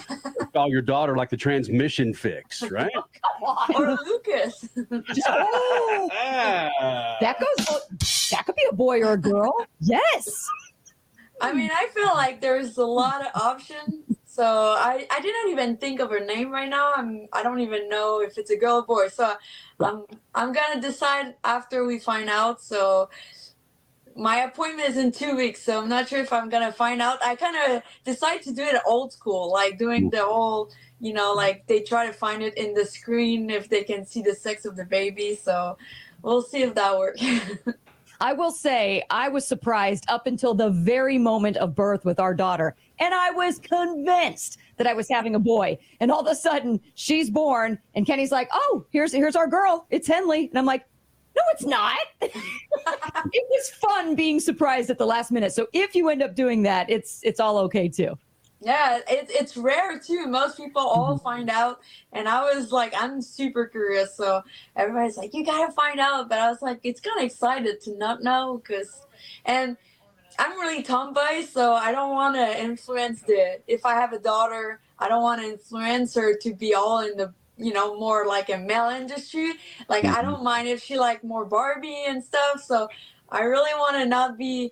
call your daughter like the transmission fix, right? Come on, or Lucas. Oh, that goes. That could be a boy or a girl. Yes. I mean, I feel like there's a lot of options. So I, I didn't even think of her name right now. I'm I don't even know if it's a girl or boy. So I'm I'm gonna decide after we find out. So my appointment is in two weeks, so I'm not sure if I'm gonna find out. I kind of decide to do it old school, like doing the whole, you know, like they try to find it in the screen if they can see the sex of the baby. So we'll see if that works. I will say I was surprised up until the very moment of birth with our daughter. And I was convinced that I was having a boy. And all of a sudden she's born and Kenny's like, Oh, here's here's our girl. It's Henley. And I'm like, no, it's not. it was fun being surprised at the last minute. So if you end up doing that, it's it's all okay too. Yeah, it, it's rare too. Most people all mm-hmm. find out, and I was like, I'm super curious. So everybody's like, you gotta find out, but I was like, it's kind of excited to not know because, and I'm really tomboy, so I don't want to influence the. If I have a daughter, I don't want to influence her to be all in the you know more like a male industry. Like i mm-hmm. don't mind if she like more barbie and stuff so i really want to not be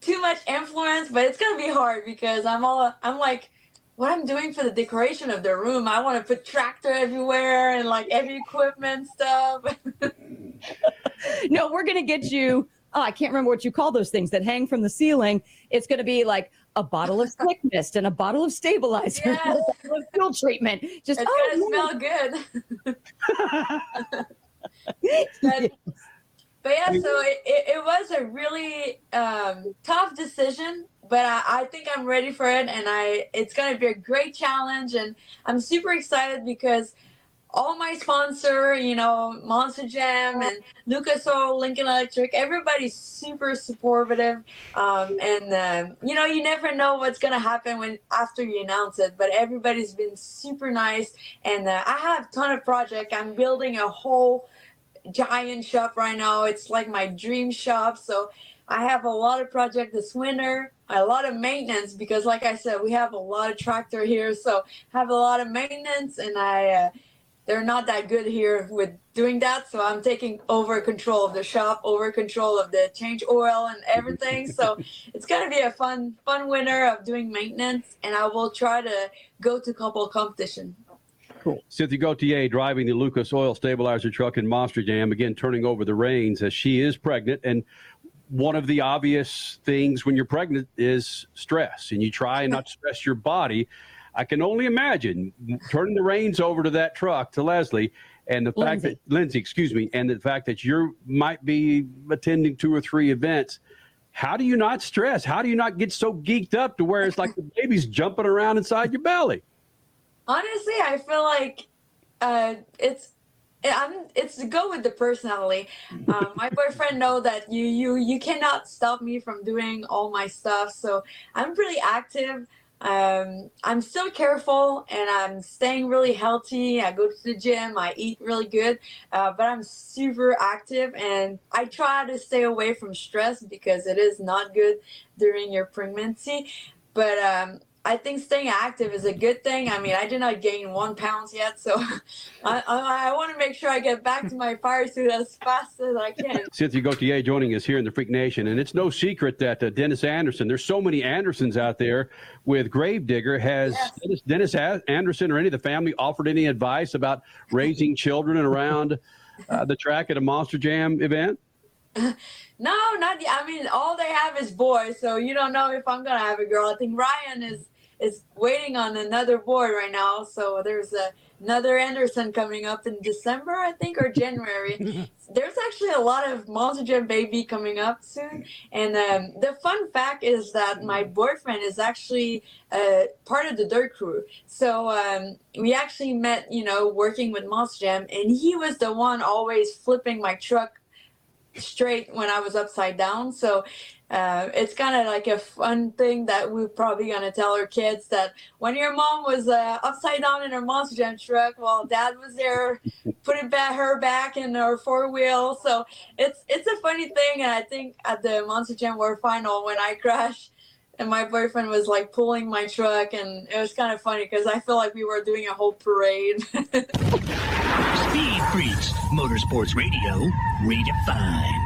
too much influence but it's gonna be hard because i'm all i'm like what i'm doing for the decoration of the room. I want to put tractor everywhere and like every equipment stuff. No we're gonna get you oh, I can't remember what you call those things that hang from the ceiling. It's going to be like a bottle of slick mist and a bottle of stabilizer, Yes. and a bottle of fuel treatment. Just it's oh, gonna smell good but, but yeah so it, it, it was a really um, tough decision but I, I think i'm ready for it and i it's gonna be a great challenge and i'm super excited because all my sponsor, you know, Monster Jam and Lucas Oil, Lincoln Electric, everybody's super supportive. Um, and um, you know, you never know what's gonna happen when after you announce it. But everybody's been super nice, and uh, I have a ton of project. I'm building a whole giant shop right now. It's like my dream shop. So I have a lot of project this winter, a lot of maintenance because, like I said, we have a lot of tractor here. So have a lot of maintenance, and I. Uh, they're not that good here with doing that. So I'm taking over control of the shop, over control of the change oil and everything. so it's gonna be a fun, fun winter of doing maintenance, and I will try to go to a couple competition. Cool. Cynthia Gauthier driving the Lucas Oil Stabilizer truck in Monster Jam, again turning over the reins as she is pregnant. And one of the obvious things when you're pregnant is stress, and you try not to stress your body. I can only imagine turning the reins over to that truck to Leslie and the fact Linsey. that Linsey, excuse me, and the fact that you might be attending two or three events. How do you not stress? How do you not get so geeked up to where it's like the baby's jumping around inside your belly? Honestly, I feel like uh, it's I'm, it's to go with the personality. Um, my boyfriend know that you you you cannot stop me from doing all my stuff. So I'm pretty active. Um, I'm still careful and I'm staying really healthy. I go to the gym. I eat really good, uh, but I'm super active and I try to stay away from stress because it is not good during your pregnancy. But um, I think staying active is a good thing. I mean, I did not gain one pound yet, so I, I, I want to make sure I get back to my fire suit as fast as I can. Cynthia Gauthier joining us here in the Freak Nation. And it's no secret that uh, Dennis Anderson, there's so many Andersons out there with Grave Digger. Has yes. Dennis, Dennis Anderson or any of the family offered any advice about raising children around uh, the track at a Monster Jam event? No, not yet. I mean, all they have is boys, so you don't know if I'm gonna have a girl. I think Ryan is is waiting on another board right now. So there's a, another Anderson coming up in December, I think, or January. there's actually a lot of Monster Jam baby coming up soon. And um, the fun fact is that my boyfriend is actually uh, part of the Dirt Crew. So um, we actually met, you know, working with Monster Jam, and he was the one always flipping my truck straight when I was upside down. So uh, it's kind of like a fun thing that we're probably gonna tell our kids that when your mom was uh, upside down in her monster jam truck, while dad was there putting back her back in her four wheel. So it's it's a funny thing, and I think at the monster jam world final when I crashed. And my boyfriend was like pulling my truck, and it was kind of funny because I feel like we were doing a whole parade. Speed Freaks, Motorsports Radio, redefined.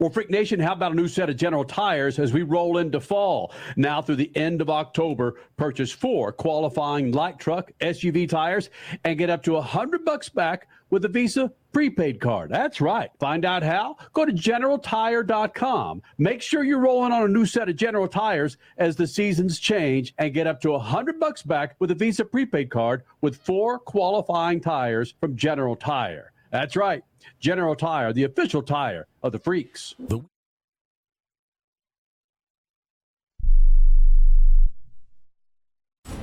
Well, Freak Nation, how about a new set of General Tires as we roll into fall? Now through the end of October, purchase four qualifying light truck SUV tires and get up to a hundred bucks back with a Visa prepaid card. That's right. Find out how? Go to generaltire.com. Make sure you're rolling on a new set of General Tires as the seasons change and get up to a hundred bucks back with a Visa prepaid card with four qualifying tires from General Tire. That's right. General Tire, the official tire of the freaks. The-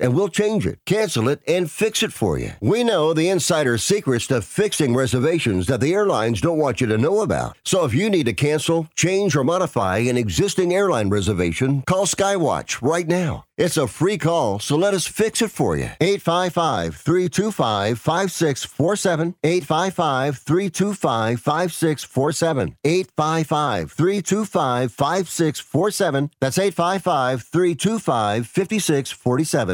and we'll change it, cancel it, and fix it for you. We know the insider secrets to fixing reservations that the airlines don't want you to know about. So if you need to cancel, change, or modify an existing airline reservation, call Skywatch right now. It's a free call, so let us fix it for you. 855 325 5647. 855 325 5647. 855 325 5647. That's 855 325 5647.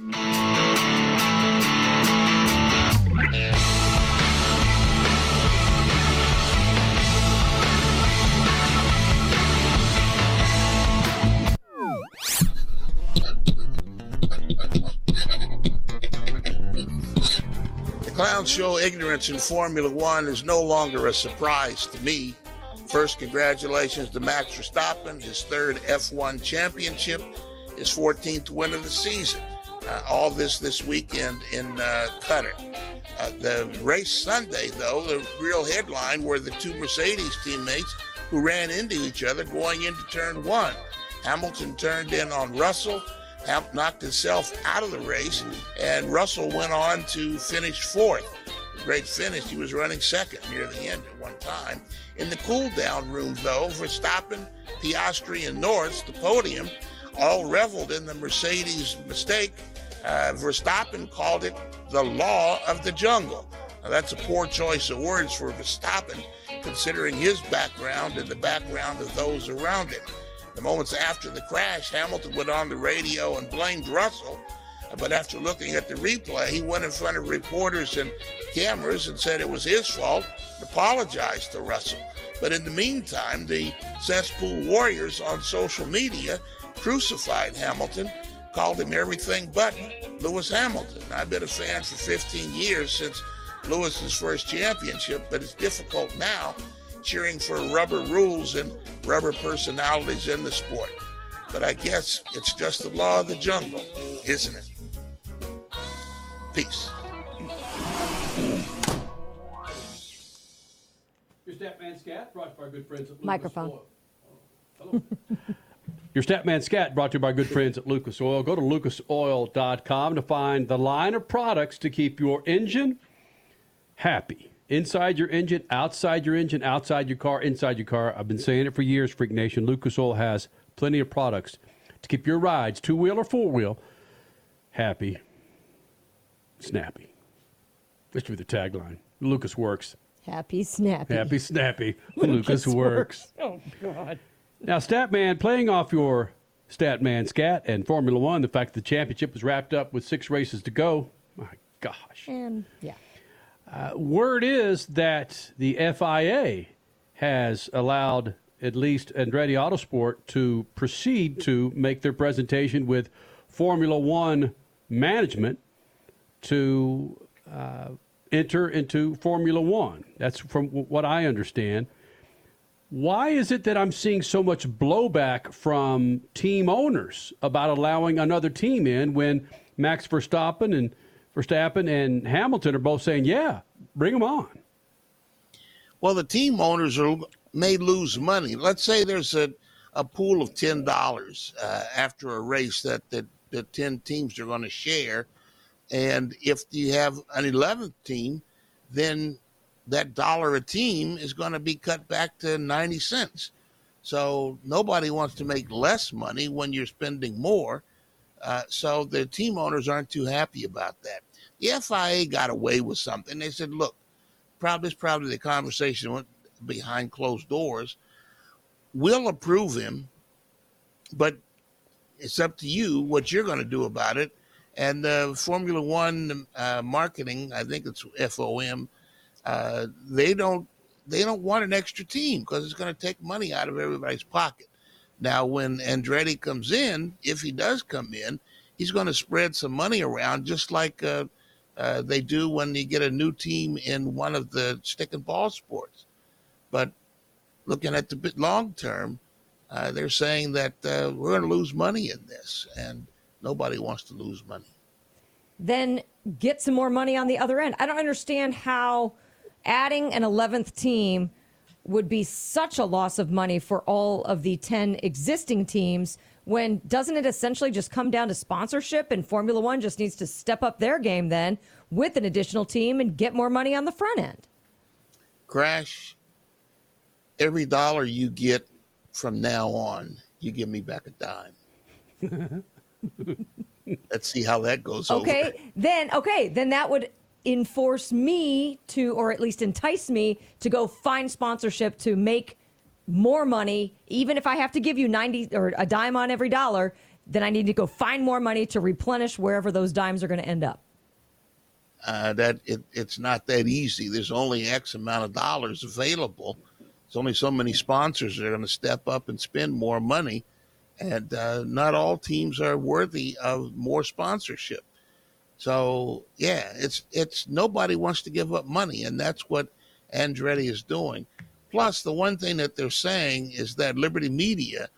The clown show ignorance in Formula One is no longer a surprise to me. First, congratulations to Max Verstappen, his third F1 championship, his 14th win of the season. Uh, all this this weekend in uh, Qatar. Uh, the race Sunday, though, the real headline were the two Mercedes teammates who ran into each other going into turn one. Hamilton turned in on Russell, knocked himself out of the race, and Russell went on to finish fourth. Great finish. He was running second near the end at one time. In the cool down room, though, Verstappen Piastri, and Norris, the podium, all reveled in the Mercedes mistake. Uh, Verstappen called it the law of the jungle. Now, that's a poor choice of words for Verstappen, considering his background and the background of those around him. The moments after the crash, Hamilton went on the radio and blamed Russell. But after looking at the replay, he went in front of reporters and cameras and said it was his fault, apologized to Russell. But in the meantime, the cesspool warriors on social media crucified Hamilton, called him everything but Lewis Hamilton. I've been a fan for 15 years since Lewis's first championship, but it's difficult now cheering for rubber rules and rubber personalities in the sport. But I guess it's just the law of the jungle, isn't it? Peace. Your Statman Scat, brought to our good friends at Lucas Microphone. Oil. Oh, hello. Your Statman Scat, brought to you by good friends at Lucas Oil. Go to lucasoil.com to find the line of products to keep your engine happy. Inside your engine, outside your engine, outside your car, inside your car. I've been saying it for years, Freak Nation. Lucas Oil has plenty of products to keep your rides, two wheel or four wheel, happy, snappy. This should be the tagline. Lucas works. Happy snappy. Happy snappy. Lucas works. Oh God. Now, Statman, playing off your Statman scat and Formula One, the fact that the championship was wrapped up with six races to go. My gosh. And yeah. Uh, word is that the FIA has allowed at least Andretti Autosport to proceed to make their presentation with Formula One management to uh, enter into Formula One. That's from what I understand. Why is it that I'm seeing so much blowback from team owners about allowing another team in when Max Verstappen and Verstappen and Hamilton are both saying, "Yeah, bring them on." Well, the team owners are, may lose money. Let's say there's a, a pool of ten dollars uh, after a race that, that the ten teams are going to share, and if you have an eleventh team, then that dollar a team is going to be cut back to ninety cents. So nobody wants to make less money when you're spending more. Uh, so the team owners aren't too happy about that. The FIA got away with something. They said, look, probably it's probably the conversation went behind closed doors. We'll approve him, but it's up to you what you're going to do about it. And uh, Formula One uh, marketing, I think it's FOM, uh, they don't they don't want an extra team because it's going to take money out of everybody's pocket. Now, when Andretti comes in, if he does come in, he's going to spread some money around, just like uh, uh, they do when you get a new team in one of the stick and ball sports. But looking at the long term, uh, they're saying that uh, we're going to lose money in this, and nobody wants to lose money. Then get some more money on the other end. I don't understand how adding an 11th team would be such a loss of money for all of the 10 existing teams when doesn't it essentially just come down to sponsorship and Formula One just needs to step up their game then with an additional team and get more money on the front end? Crash, every dollar you get from now on, you give me back a dime. Let's see how that goes Okay, over. then okay, then that would enforce me to or at least entice me to go find sponsorship to make more money even if I have to give you 90 or a dime on every dollar, then I need to go find more money to replenish wherever those dimes are going to end up. Uh, that it, it's not that easy. There's only X amount of dollars available. There's only so many sponsors that are going to step up and spend more money, and uh, not all teams are worthy of more sponsorship. So yeah, it's it's nobody wants to give up money, and that's what Andretti is doing. Plus, the one thing that they're saying is that Liberty Media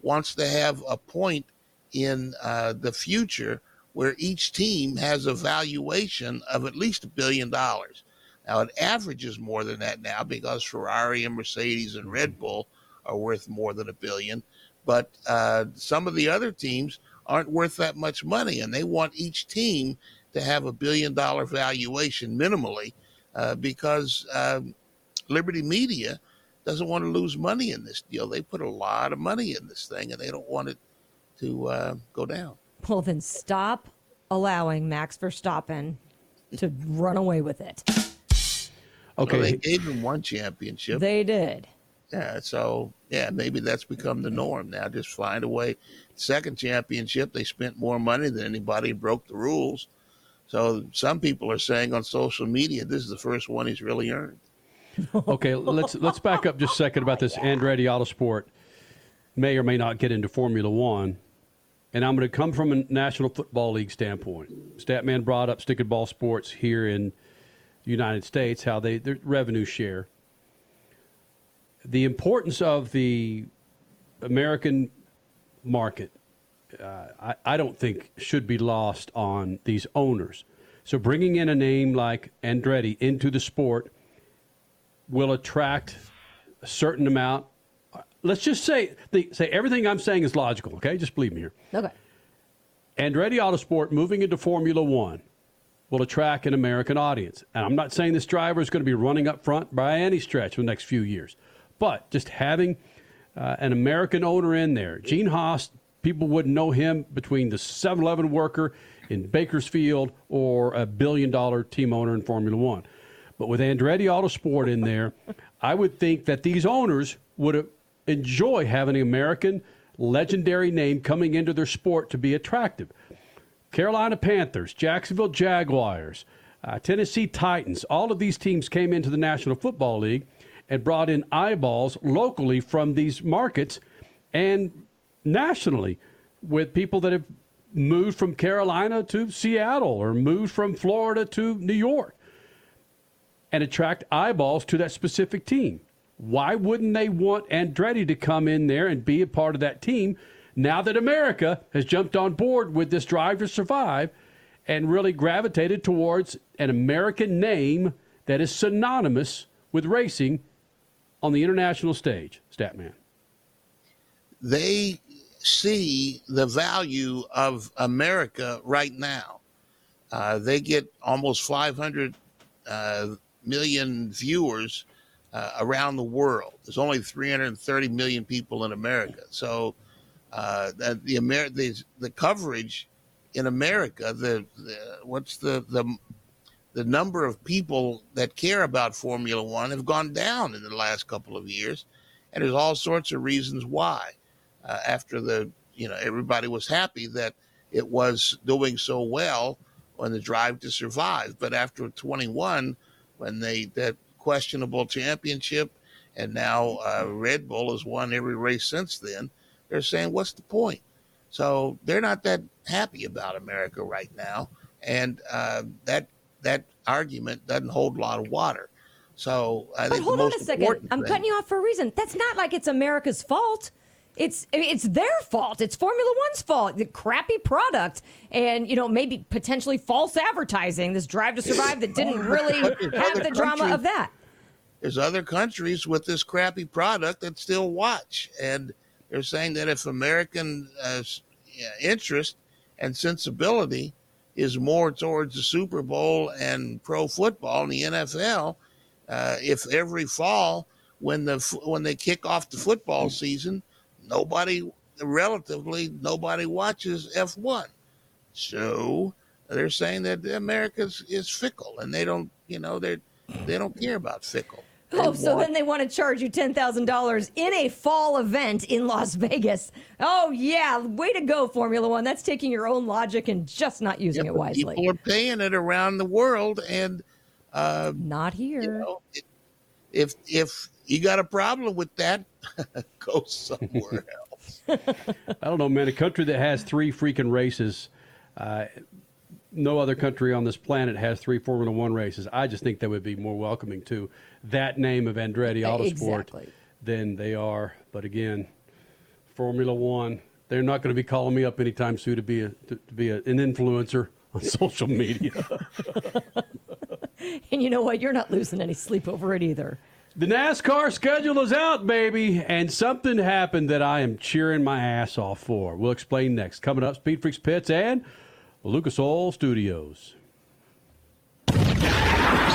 wants to have a point in uh, the future where each team has a valuation of at least a billion dollars. Now, it averages more than that now because Ferrari and Mercedes and Red Bull are worth more than a billion. But uh, some of the other teams aren't worth that much money, and they want each team to have a billion dollar valuation minimally uh, because um, Liberty Media doesn't want to lose money in this deal. They put a lot of money in this thing, and they don't want it to uh, go down. Well, then stop allowing Max Verstappen to run away with it. Okay. Well, they gave him one championship. They did. Yeah. So, yeah, maybe that's become the norm now. Just find a way. Second championship, they spent more money than anybody, broke the rules. So, some people are saying on social media, this is the first one he's really earned. okay, let's let's back up just a second about this Andretti Autosport. May or may not get into Formula One, and I'm going to come from a National Football League standpoint. Statman brought up stick and ball sports here in the United States, how they their revenue share. The importance of the American market, uh, I, I don't think should be lost on these owners. So bringing in a name like Andretti into the sport will attract a certain amount. Let's just say the, say everything I'm saying is logical. Okay, just believe me here. Okay. Andretti Autosport moving into Formula One will attract an American audience, and I'm not saying this driver is going to be running up front by any stretch for the next few years, but just having uh, an American owner in there, Gene Haas. People wouldn't know him between the 7-Eleven worker in Bakersfield or a billion-dollar team owner in Formula One. But with Andretti Autosport in there, I would think that these owners would enjoy having an American legendary name coming into their sport to be attractive. Carolina Panthers, Jacksonville Jaguars, uh, Tennessee Titans, all of these teams came into the National Football League and brought in eyeballs locally from these markets and nationally with people that have moved from Carolina to Seattle or moved from Florida to New York and attract eyeballs to that specific team. Why wouldn't they want Andretti to come in there and be a part of that team now that America has jumped on board with this drive to survive and really gravitated towards an American name that is synonymous with racing on the international stage, Statman? They see the value of America right now. Uh, they get almost 500 uh, million viewers uh, around the world. There's only 330 million people in America. So uh, the Amer- the, the coverage in America, the, the what's the, the the number of people that care about Formula One have gone down in the last couple of years, and there's all sorts of reasons why. Uh, after the you know everybody was happy that it was doing so well on the drive to survive, but after 21 when they that questionable championship, and now uh, Red Bull has won every race since then. They're saying, what's the point? So they're not that happy about America right now, and uh, that that argument doesn't hold a lot of water. So I but think hold on a second. I'm thing- cutting you off for a reason. That's not like it's America's fault. It's it's their fault. It's Formula One's fault. The crappy product and you know maybe potentially false advertising. This Drive to Survive that didn't really have the drama of that. There's other countries with this crappy product that still watch, and They're saying that if American uh, interest and sensibility is more towards the Super Bowl and pro football and the NFL, uh, if every fall when the when they kick off the football season, nobody relatively nobody watches F1. So they're saying that America is fickle and they don't, you know, they they don't care about fickle. Oh, so then they want to charge you $10,000 in a fall event in Las Vegas. Oh, yeah. Way to go, Formula One. That's taking your own logic and just not using Yeah, it wisely. People are paying it around the world, and uh, not here. You know, it- if if you got a problem with that, go somewhere else. I don't know, man. A country that has three freaking races, uh, no other country on this planet has three Formula One races. I just think they would be more welcoming to that name of Andretti Autosport Exactly. than they are. But again, Formula One, they're not going to be calling me up anytime soon to be a to, to be a, an influencer on social media. And you know what? You're not losing any sleep over it either. The NASCAR schedule is out, baby, and something happened that I am cheering my ass off for. We'll explain next. Coming up, Speed Freaks Pits and Lucas Oil Studios.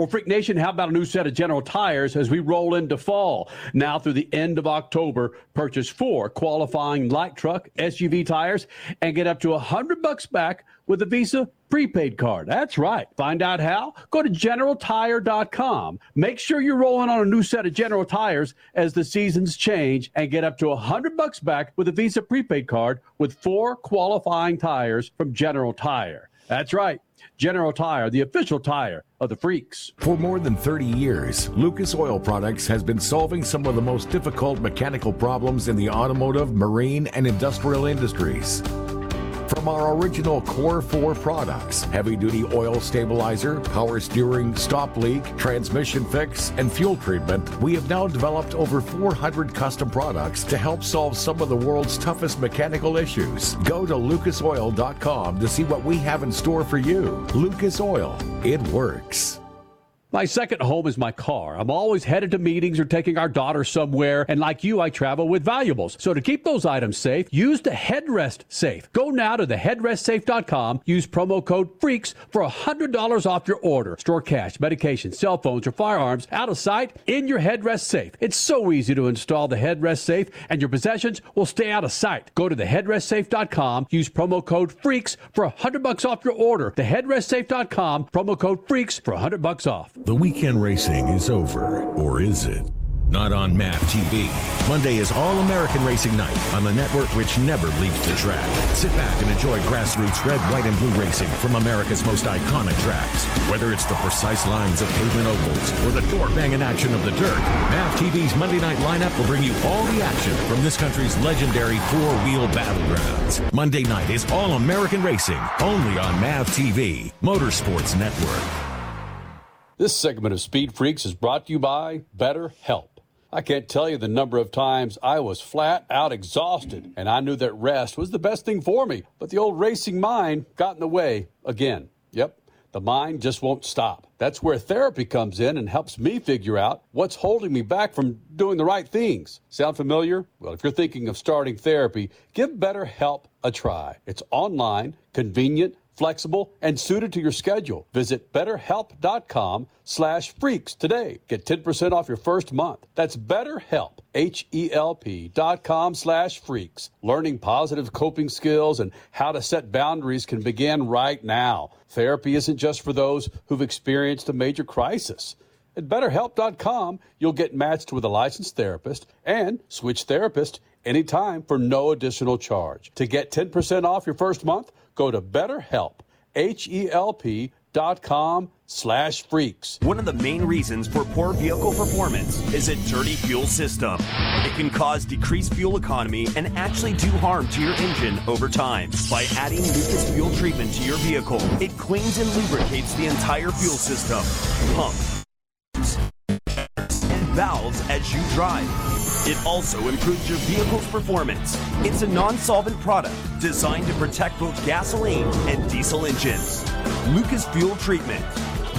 Well, Freak Nation, how about a new set of General Tires as we roll into fall? Now through the end of October, purchase four qualifying light truck SUV tires and get up to a hundred bucks back with a Visa prepaid card. That's right. Find out how? Go to GeneralTire.com. Make sure you're rolling on a new set of General Tires as the seasons change and get up to a hundred bucks back with a Visa prepaid card with four qualifying tires from General Tire. That's right. General Tire, the official tire of the freaks. For more than 30 years, Lucas Oil Products has been solving some of the most difficult mechanical problems in the automotive, marine, and industrial industries. From our original Core 4 products, heavy duty oil stabilizer, power steering, stop leak, transmission fix, and fuel treatment, we have now developed over 400 custom products to help solve some of the world's toughest mechanical issues. Go to lucasoil.com to see what we have in store for you. Lucas Oil, it works. My second home is my car. I'm always headed to meetings or taking our daughter somewhere, and like you, I travel with valuables. So to keep those items safe, use the headrest safe. Go now to theheadrestsafe.com, use promo code FREAKS for $100 off your order. Store cash, medication, cell phones, or firearms out of sight in your headrest safe. It's so easy to install the headrest safe, and your possessions will stay out of sight. Go to theheadrestsafe.com, use promo code FREAKS for 100 bucks off your order. Theheadrestsafe.com, promo code FREAKS for 100 bucks off. The weekend racing is over, or is it? Not on MAV TV. Monday is All American Racing Night on the network which never leaves the track. Sit back and enjoy grassroots red, white, and blue racing from America's most iconic tracks. Whether it's the precise lines of pavement ovals or the door banging action of the dirt, MAV TV's Monday night lineup will bring you all the action from this country's legendary four wheel battlegrounds. Monday night is All American Racing, only on MAV TV, Motorsports Network. This segment of Speed Freaks is brought to you by BetterHelp. I can't tell you the number of times I was flat out exhausted, and I knew that rest was the best thing for me. But the old racing mind got in the way again. Yep, the mind just won't stop. That's where therapy comes in and helps me figure out what's holding me back from doing the right things. Sound familiar? Well, if you're thinking of starting therapy, give BetterHelp a try. It's online, convenient, flexible, and suited to your schedule. Visit betterhelp.com slash freaks today. Get 10% off your first month. That's betterhelp, H-E-L-P dot com slash freaks. Learning positive coping skills and how to set boundaries can begin right now. Therapy isn't just for those who've experienced a major crisis. At betterhelp.com, you'll get matched with a licensed therapist and switch therapist anytime for no additional charge. To get 10% off your first month, go to BetterHelp, H-E-L-P dot com slash freaks. One of the main reasons for poor vehicle performance is a dirty fuel system. It can cause decreased fuel economy and actually do harm to your engine over time. By adding Lucas fuel treatment to your vehicle, it cleans and lubricates the entire fuel system, pump, and valves as you drive. It also improves your vehicle's performance. It's a non-solvent product designed to protect both gasoline and diesel engines. Lucas Fuel Treatment.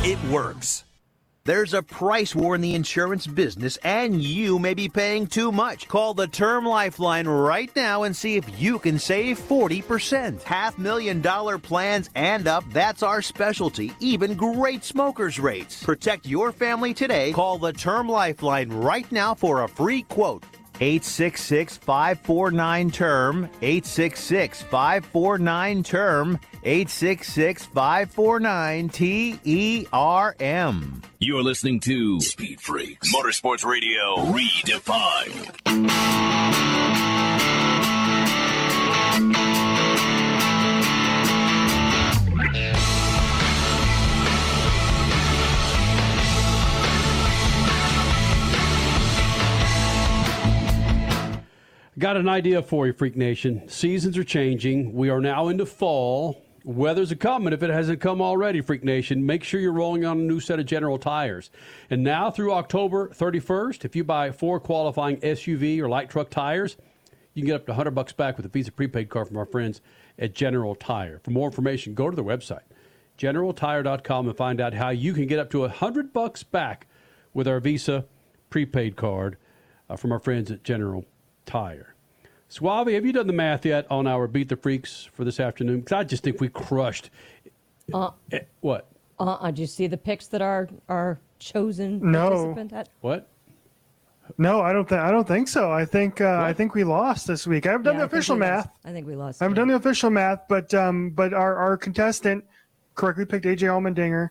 It works. There's a price war in the insurance business, and you may be paying too much. Call the Term Lifeline right now and see if you can save 40%. Half million dollar plans and up, that's our specialty. Even great smokers' rates. Protect your family today. Call the Term Lifeline right now for a free quote. 866 549 term 866 549 term 866 549 T E R M. You're listening to Speed Freaks Motorsports Radio Redefined. Got an idea for you, Freak Nation. Seasons are changing. We are now into fall. Weather's a coming if it hasn't come already, Freak Nation. Make sure you're rolling on a new set of General tires. And now through October 31st, if you buy four qualifying SUV or light truck tires, you can get up to 100 bucks back with a Visa prepaid card from our friends at General Tire. For more information, go to their website, generaltire.com, and find out how you can get up to 100 bucks back with our Visa prepaid card uh, from our friends at General Tire. Suave, have you done the math yet on our Beat the Freaks for this afternoon? Because I just think we crushed. Uh, Eh, what? uh, uh, do you see the picks that our our chosen No. participant had? What? No, I don't think I don't think so. I think uh, I think we lost this week. I haven't done Yeah, the I official we math. lost. I think we lost. I haven't done the official math, but um, but our, our contestant correctly picked AJ Allmendinger,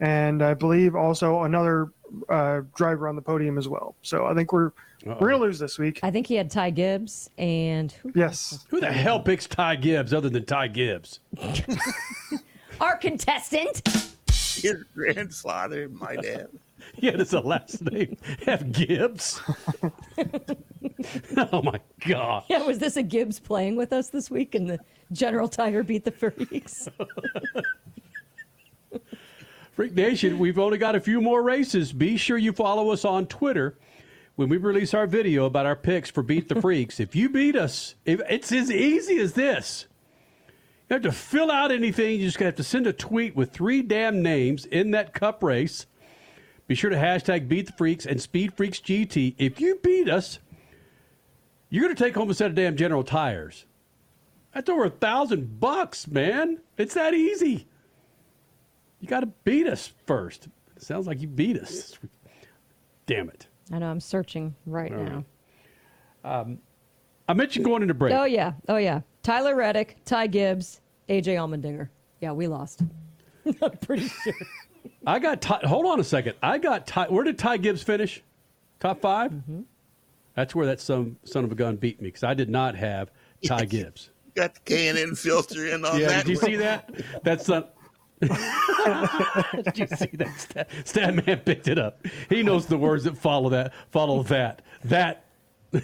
and I believe also another uh, driver on the podium as well. So I think we're we're gonna lose this week. I think he had Ty Gibbs and who Yes. Who the hell picks Ty Gibbs other than Ty Gibbs? our contestant. His grandfather might have. Yeah, that's a last name. Have Gibbs. oh my God. Yeah, was this a Gibbs playing with us this week in the General Tire beat the freaks? Freak Nation, we've only got a few more races. Be sure you follow us on Twitter when we release our video about our picks for Beat the Freaks. if you beat us, if, it's as easy as this. You have to fill out anything. You just have to send a tweet with three damn names in that cup race. Be sure to hashtag Beat the Freaks and Speed Freaks GT. If you beat us, you're going to take home a set of damn General Tires. That's over a thousand bucks, man. It's that easy. You got to beat us first. It sounds like you beat us. Damn it. I know I'm searching right All now. Um, I mentioned going into break. Oh yeah, oh yeah. Tyler Reddick, Ty Gibbs, AJ Allmendinger. Yeah, we lost. I'm pretty sure. I got Ty, hold on a second. I got Ty, where did Ty Gibbs finish? Top 5 Mm-hmm. That's where that son, son of a gun beat me because I did not have Ty Gibbs. Got the K and N filter in on yeah, that. did you one. see that? That's not. did you see that? Stat, stat man picked it up. He knows the words that follow that. Follow that. That.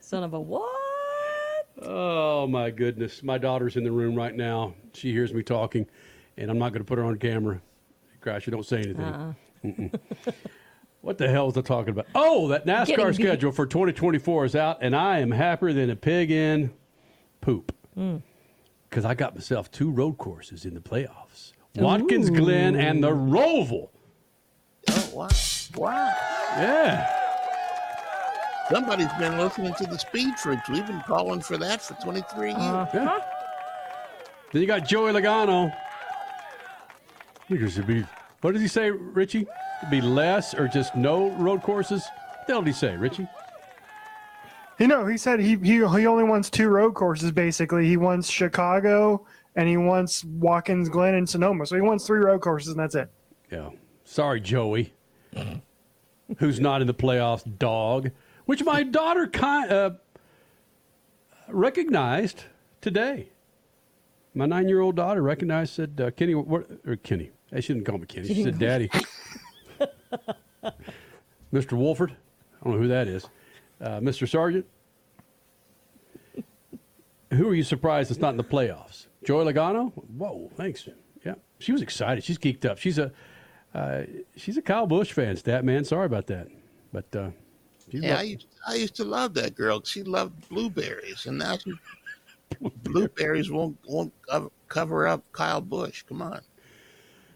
Son of a what? Oh my goodness! My daughter's in the room right now. She hears me talking, and I'm not going to put her on camera. Crash, you don't say anything. Uh-uh. What the hell is I talking about? Oh, that NASCAR schedule for 2024 is out, and I am happier than a pig in poop Mm. Because I got myself two road courses in the playoffs: Watkins Glen and the Roval. Oh wow! Wow! Yeah. Somebody's been listening to the Speed Freaks. We've been calling for that for 23 years. Uh-huh. Yeah. Then you got Joey Logano. I think there should be. What does he say, Richie? It'd be less or just no road courses? What the hell did he say, Richie? You know, he said he, he he only wants two road courses. Basically, he wants Chicago and he wants Watkins Glen and Sonoma. So he wants three road courses, and that's it. Yeah. Sorry, Joey, who's not in the playoffs, dog. Which my daughter ki- uh, recognized today. My nine-year-old daughter recognized, said, uh, "Kenny, what?" Or Kenny. I shouldn't call me Kenny. She said, "Daddy." Mr. Wolford. I don't know who that is. Uh, Mr. Sargent. Who are you surprised it's not in the playoffs? Joey Logano? Whoa, thanks. Yeah, she was excited. She's geeked up. She's a uh, she's a Kyle Busch fan, stat man. Sorry about that, but uh, Yeah, I used, I used to love that girl. She loved blueberries, and now she, blueberries won't won't cover, cover up Kyle Busch. Come on.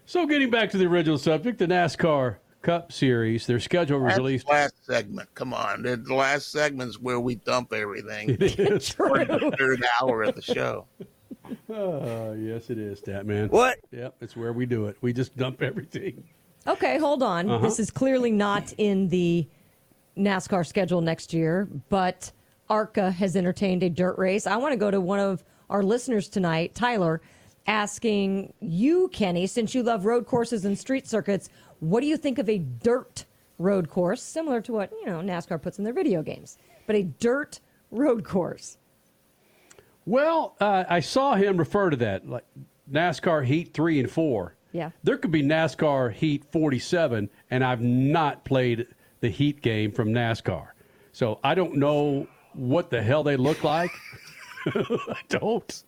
So, getting back to the original subject, the NASCAR Cup Series, their schedule was That's released. last segment. Come on. The the last segment's where we dump everything. It is. For the third hour of the show. Oh, yes, it is, Statman. What? Yep, it's where we do it. We just dump everything. Okay, hold on. Uh-huh. This is clearly not in the NASCAR schedule next year, but ARCA has entertained a dirt race. I want to go to one of our listeners tonight, Tyler, asking you, Kenny, since you love road courses and street circuits, what do you think of a dirt road course, similar to what, you know, NASCAR puts in their video games, but a dirt road course? Well, uh, I saw him refer to that, like NASCAR Heat 3 and 4. Yeah. There could be NASCAR Heat 47, and I've not played the Heat game from NASCAR. So I don't know what the hell they look like. I don't.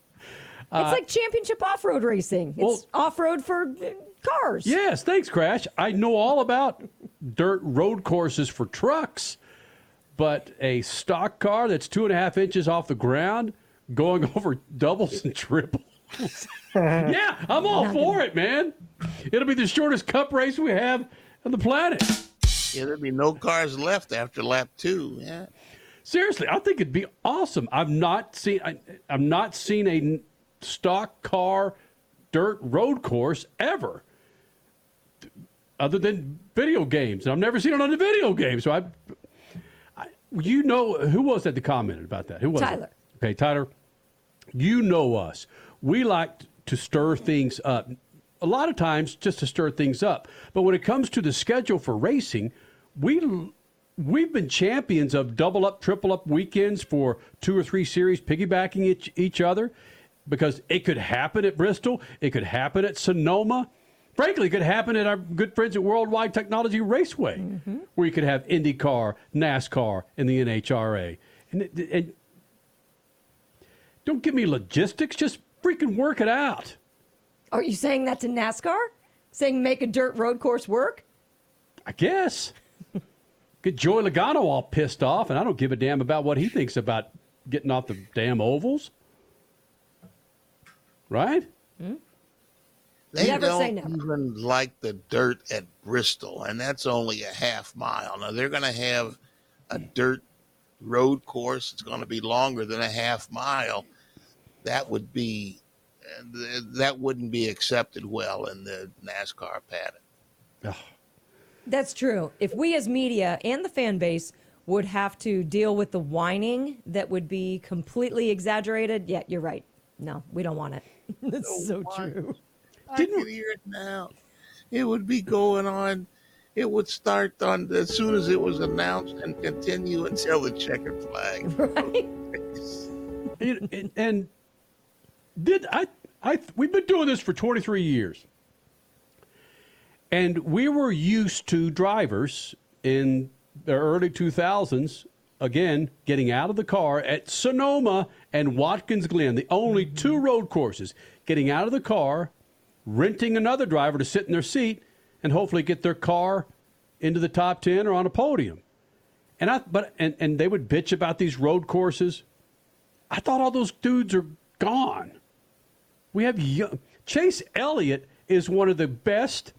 Uh, it's like championship off road racing. It's off road for uh, cars. Yes, thanks, Crash. I know all about dirt road courses for trucks, but a stock car that's two and a half inches off the ground going over doubles and triples. yeah, I'm all for it, man. It'll be the shortest cup race we have on the planet. Yeah, there'd be no cars left after lap two. Yeah. Seriously, I think it'd be awesome. I've not seen I, I've not seen a stock car dirt road course ever, other than video games. And I've never seen it on the video game. So I, I you know, who was that that commented about that? Who was Tyler. It? Okay, Tyler. You know us. We like to stir things up. A lot of times, just to stir things up. But when it comes to the schedule for racing, we we've been champions of double up, triple up weekends for two or three series, piggybacking each, each other, because it could happen at Bristol, it could happen at Sonoma. Frankly, it could happen at our good friends at Worldwide Technology Raceway, mm-hmm. where you could have IndyCar, NASCAR, and the NHRA. And, and don't give me logistics; just freaking work it out. Are you saying that to NASCAR? Saying make a dirt road course work? I guess. Get Joey Logano all pissed off, and I don't give a damn about what he thinks about getting off the damn ovals. Right? They Never don't say never. even like the dirt at Bristol, and that's only a half mile. Now they're going to have a dirt road course. It's going to be longer than a half mile. That would be that wouldn't be accepted well in the NASCAR paddock. That's true. If we as media and the fan base would have to deal with the whining that would be completely exaggerated, yeah, you're right. No, we don't want it. That's so true. I can hear it now. It would be going on. It would start on as soon as it was announced and continue until the checkered flag. Right. And, and- and did I? I we've been doing this for 23 years, and we were used to drivers in the early 2000s again getting out of the car at Sonoma and Watkins Glen, the only mm-hmm. two road courses, getting out of the car, renting another driver to sit in their seat, and hopefully get their car into the top 10 or on a podium. And I but and, and they would bitch about these road courses. I thought all those dudes are gone. We have young, Chase Elliott is one of the best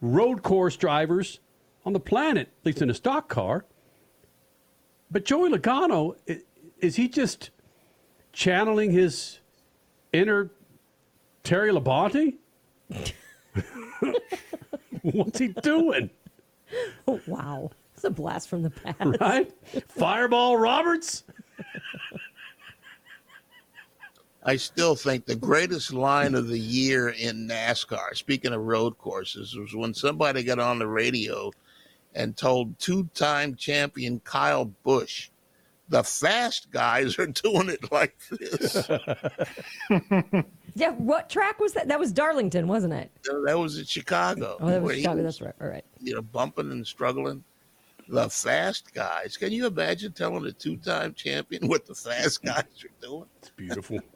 road course drivers on the planet, at least in a stock car. But Joey Logano, is he just channeling his inner Terry Labonte? What's he doing? Oh, wow. It's a blast from the past. Right? Fireball Roberts? I still think the greatest line of the year in NASCAR, speaking of road courses, was when somebody got on the radio and told two time champion Kyle Busch, the fast guys are doing it like this. Yeah, what track was that? That was Darlington, wasn't it? that was in Chicago. Oh, that was where he Chicago. That's right. All right. You know, bumping and struggling. The fast guys. Can you imagine telling a two time champion what the fast guys are doing? It's beautiful.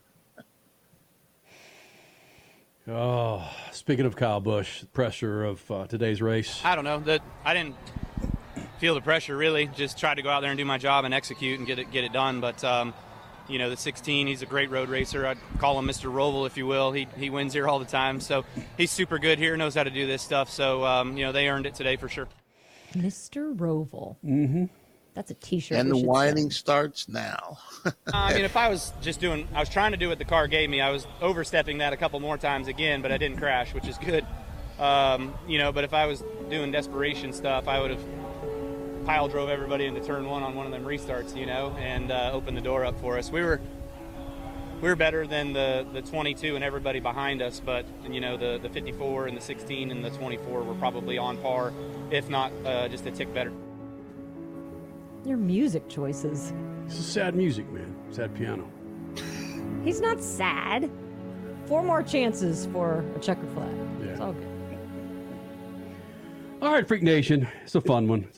Oh, speaking of Kyle Busch, pressure of uh, today's race. I don't know that I didn't feel the pressure really. Just tried to go out there and do my job and execute and get it get it done. But um, you know, the 16, he's a great road racer. I'd call him Mr. Roval, if you will. He, he wins here all the time. So he's super good here, knows how to do this stuff. So, um, you know, they earned it today for sure. Mr. Roval. Mm-hmm. That's a T-shirt. And the should whining starts now. I mean, if I was just doing, I was trying to do what the car gave me. I was overstepping that a couple more times again, but I didn't crash, which is good. Um, you know, but if I was doing desperation stuff, I would have pile drove everybody into turn one on one of them restarts, you know, and uh, opened the door up for us. We were we were better than the, the 22 and everybody behind us, but you know the, the 54 and the 16 and the 24 were probably on par, if not uh, just a tick better. Your music choices. This is sad music, man. Sad piano. He's not sad. Four more chances for a checker flag. Yeah. It's all good. All right, Freak Nation. It's a fun one.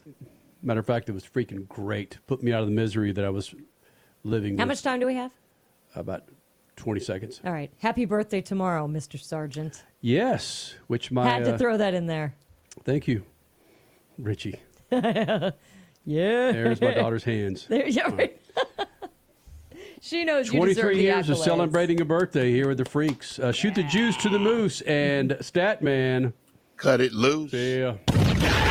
Matter of fact, it was freaking great. Put me out of the misery that I was living How with. much time do we have? About 20 seconds. All right. Happy birthday tomorrow, Mr. Sargent. Yes, which my. Had to uh, throw that in there. Thank you, Richie. yeah. There's my daughter's hands. There, yeah, right. she knows you deserve 23 the years of celebrating a birthday here with the Freaks. Uh, shoot the juice to the moose and Statman. Cut it loose. Yeah.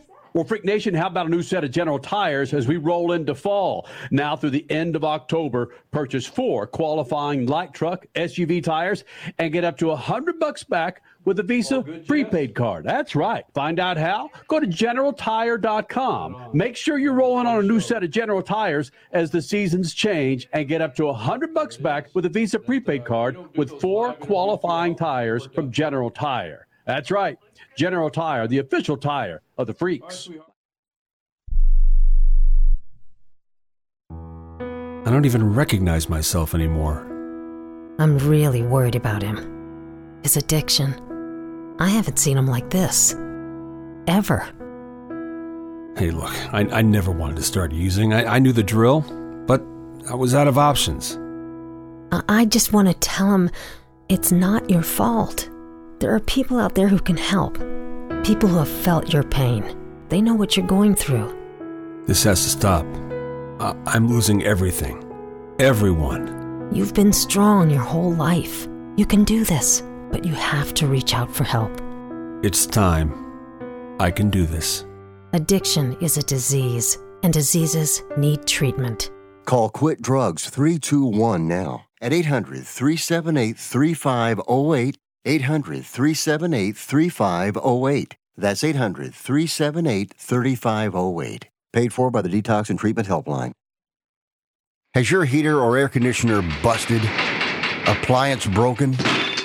Well, Freak Nation, how about a new set of General Tires as we roll into fall? Now through the end of October, purchase four qualifying light truck SUV tires and get up to a hundred bucks back with a Visa prepaid card. That's right. Find out how? Go to GeneralTire.com. Make sure you're rolling on a new set of General Tires as the seasons change and get up to a hundred bucks back with a Visa prepaid card with four qualifying tires from General Tire. That's right. General Tire, the official tire of the freaks. I don't even recognize myself anymore. I'm really worried about him. His addiction. I haven't seen him like this. Ever. Hey, look, I, I never wanted to start using. I, I knew the drill, but I was out of options. I, I just want to tell him it's not your fault. There are people out there who can help. People who have felt your pain. They know what you're going through. This has to stop. I, I'm losing everything. Everyone. You've been strong your whole life. You can do this, but you have to reach out for help. It's time. I can do this. Addiction is a disease, and diseases need treatment. Call Quit Drugs 321 now at 800 378 3508. 800 378 3508. That's 800 378 3508. Paid for by the Detox and Treatment Helpline. Has your heater or air conditioner busted? Appliance broken?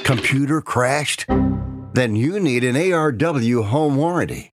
Computer crashed? Then you need an ARW home warranty.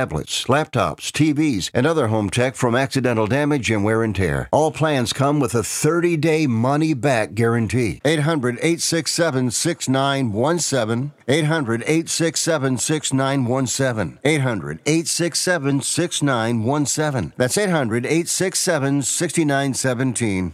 tablets, laptops, TVs, and other home tech from accidental damage and wear and tear. All plans come with a 30 day money back guarantee. 800 867 6917. 800 867 6917. 800 867 6917. That's 800 867 6917.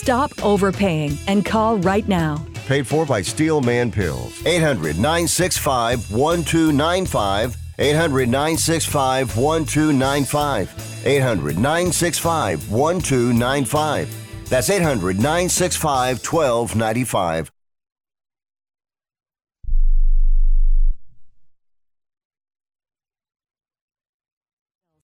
Stop overpaying and call right now. Paid for by Steelman Pills. 800 965 1295. 800 965 1295. 800 965 1295. That's 800 965 1295